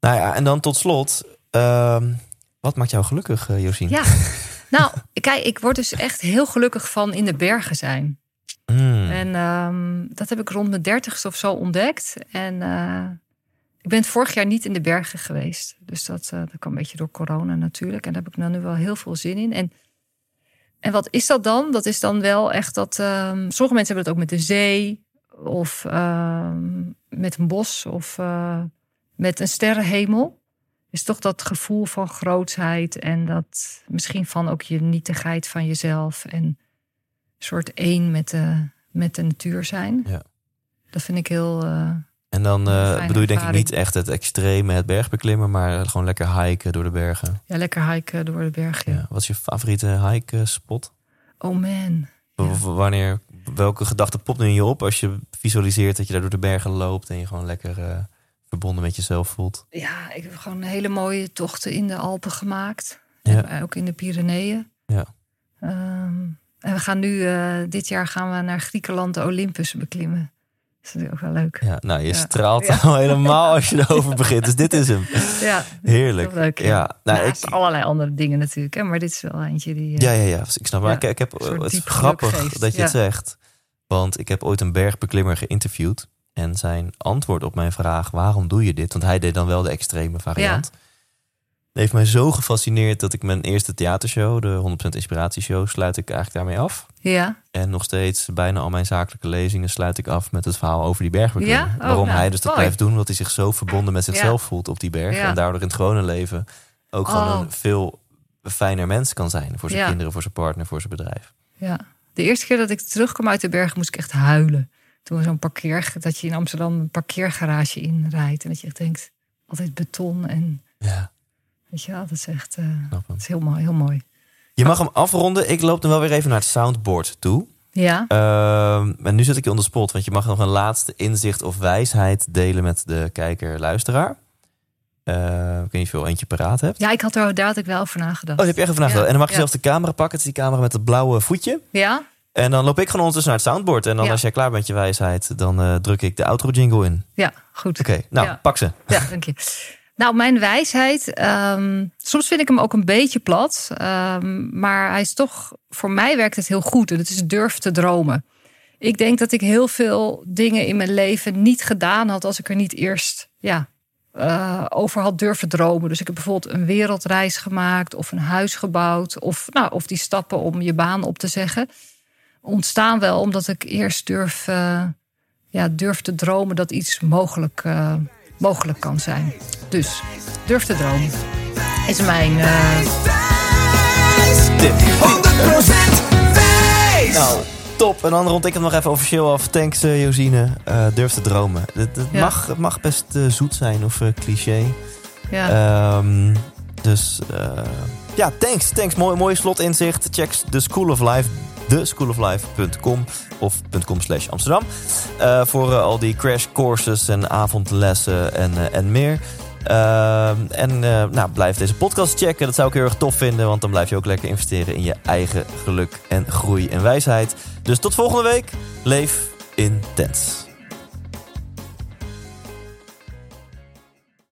[SPEAKER 1] Nou ja, en dan tot slot, ehm, wat maakt jou gelukkig, eh, Josien?
[SPEAKER 2] Ja, nou, kijk, ik word dus echt heel gelukkig van in de bergen zijn.
[SPEAKER 1] Mm.
[SPEAKER 2] En ehm, dat heb ik rond mijn dertigste of zo ontdekt. En eh, ik ben vorig jaar niet in de bergen geweest. Dus dat, eh, dat kwam een beetje door corona natuurlijk. En daar heb ik nou nu wel heel veel zin in. En, en wat is dat dan? Dat is dan wel echt dat... ehm, sommige mensen hebben het ook met de zee. Of ehm, met een bos. Of eh, met een sterrenhemel. Is toch dat gevoel van grootsheid. En dat misschien van ook je nietigheid van jezelf. En een soort één met de, met de natuur zijn.
[SPEAKER 1] Ja.
[SPEAKER 2] Dat vind ik heel... eh,
[SPEAKER 1] En dan eh, bedoel je denk ik
[SPEAKER 2] ervaring.
[SPEAKER 1] niet echt het extreme, het bergbeklimmen, maar gewoon lekker hiken door de bergen.
[SPEAKER 2] ja, lekker hiken door de bergen.
[SPEAKER 1] Ja. Wat is je favoriete hike spot?
[SPEAKER 2] Oh man. Ja.
[SPEAKER 1] W- Wanneer, welke gedachte popt nu in je op als je visualiseert dat je daar door de bergen loopt en je gewoon lekker eh, verbonden met jezelf voelt?
[SPEAKER 2] Ja, ik heb gewoon hele mooie tochten in de Alpen gemaakt.
[SPEAKER 1] Ja.
[SPEAKER 2] En ook in de Pyreneeën.
[SPEAKER 1] Ja.
[SPEAKER 2] Ehm, en we gaan nu, eh, dit jaar gaan we naar Griekenland de Olympus beklimmen. Dat is natuurlijk ook wel leuk.
[SPEAKER 1] Ja, nou, je
[SPEAKER 2] Ja.
[SPEAKER 1] straalt
[SPEAKER 2] Ja.
[SPEAKER 1] al helemaal als je erover begint. Dus dit is hem.
[SPEAKER 2] Ja,
[SPEAKER 1] Heerlijk.
[SPEAKER 2] leuk.
[SPEAKER 1] Ja, nou,
[SPEAKER 2] Naast
[SPEAKER 1] ik,
[SPEAKER 2] allerlei andere dingen natuurlijk. Hè? Maar dit is wel eentje die... eh,
[SPEAKER 1] ja, ja, ja, ik snap. Maar ik, ik heb
[SPEAKER 2] soort
[SPEAKER 1] het is grappig dat je het zegt. Want ik heb ooit een bergbeklimmer geïnterviewd. En zijn antwoord op mijn vraag, waarom doe je dit? Want hij deed dan wel de extreme variant. Dat heeft mij zo gefascineerd dat ik mijn eerste theatershow, de 100% inspiratieshow, sluit ik eigenlijk daarmee af.
[SPEAKER 2] ja,
[SPEAKER 1] En nog steeds bijna al mijn zakelijke lezingen sluit ik af met het verhaal over die bergbeklimmer.
[SPEAKER 2] Ja? Oh,
[SPEAKER 1] Waarom
[SPEAKER 2] nou,
[SPEAKER 1] hij dus dat
[SPEAKER 2] mooi.
[SPEAKER 1] blijft doen, omdat hij zich zo verbonden met zichzelf voelt op die berg.
[SPEAKER 2] Ja.
[SPEAKER 1] En daardoor in het gewone leven ook gewoon
[SPEAKER 2] Oh.
[SPEAKER 1] een veel fijner mens kan zijn. Voor zijn kinderen, voor zijn partner, voor zijn bedrijf.
[SPEAKER 2] ja. De eerste keer dat ik terugkwam uit de bergen moest ik echt huilen. Toen zo'n parkeer... Dat je in Amsterdam een parkeergarage inrijdt. En dat je echt denkt, altijd beton en...
[SPEAKER 1] Ja,
[SPEAKER 2] Weet je wel, dat is echt... eh, dat is heel mooi, heel mooi.
[SPEAKER 1] Je mag hem afronden. Ik loop dan wel weer even naar het soundboard toe.
[SPEAKER 2] Ja,
[SPEAKER 1] Ehm en nu zet ik je on the spot, want je mag nog een laatste inzicht of wijsheid delen met de kijker-luisteraar. Eh, ik weet niet of je al eentje paraat hebt.
[SPEAKER 2] ja ik had er daar had ik wel over nagedacht.
[SPEAKER 1] Oh, heb je echt even nagedacht.
[SPEAKER 2] Ja,
[SPEAKER 1] En dan mag je
[SPEAKER 2] ja.
[SPEAKER 1] zelfs de camera pakken. Het is die camera met het blauwe voetje.
[SPEAKER 2] Ja?
[SPEAKER 1] En dan loop ik gewoon ondertussen naar het soundboard. En dan
[SPEAKER 2] Ja.
[SPEAKER 1] als jij klaar bent met je wijsheid, dan eh, druk ik de outro jingle in.
[SPEAKER 2] Ja, goed.
[SPEAKER 1] Oké, nou, pak ze.
[SPEAKER 2] Ja, dank je. Nou, mijn wijsheid. ehm, soms vind ik hem ook een beetje plat. ehm, maar hij is toch. Voor mij werkt het heel goed. En het is durf te dromen. Ik denk dat ik heel veel dingen in mijn leven niet gedaan had. als ik er niet eerst. Ja, eh, over had durven dromen. Dus ik heb bijvoorbeeld een wereldreis gemaakt. of een huis gebouwd. Of, nou, of die stappen om je baan op te zeggen. ontstaan wel omdat ik eerst durf. eh, ja, durf te dromen dat iets mogelijk, eh, mogelijk kan zijn. Dus durf te dromen. Is mijn. eh,
[SPEAKER 1] Tip.
[SPEAKER 3] 100% wijs!
[SPEAKER 1] Nou, Top. En dan rond ik het nog even officieel af. Thanks uh, Josine. Uh, durf te dromen. Het, het
[SPEAKER 2] Ja.
[SPEAKER 1] mag, het mag best uh, zoet zijn of uh, cliché.
[SPEAKER 2] Ja.
[SPEAKER 1] Um, dus uh, ja, thanks. Thanks. Mooi, mooi slotinzicht. Check de School of Life. theschooloflife.com of .com slash Amsterdam. Uh, voor uh, al die crash courses en avondlessen en, uh, en meer. En nou, blijf deze podcast checken. Dat zou ik heel erg tof vinden. Want dan blijf je ook lekker investeren in je eigen geluk en groei en wijsheid. Dus tot volgende week. Leef intens.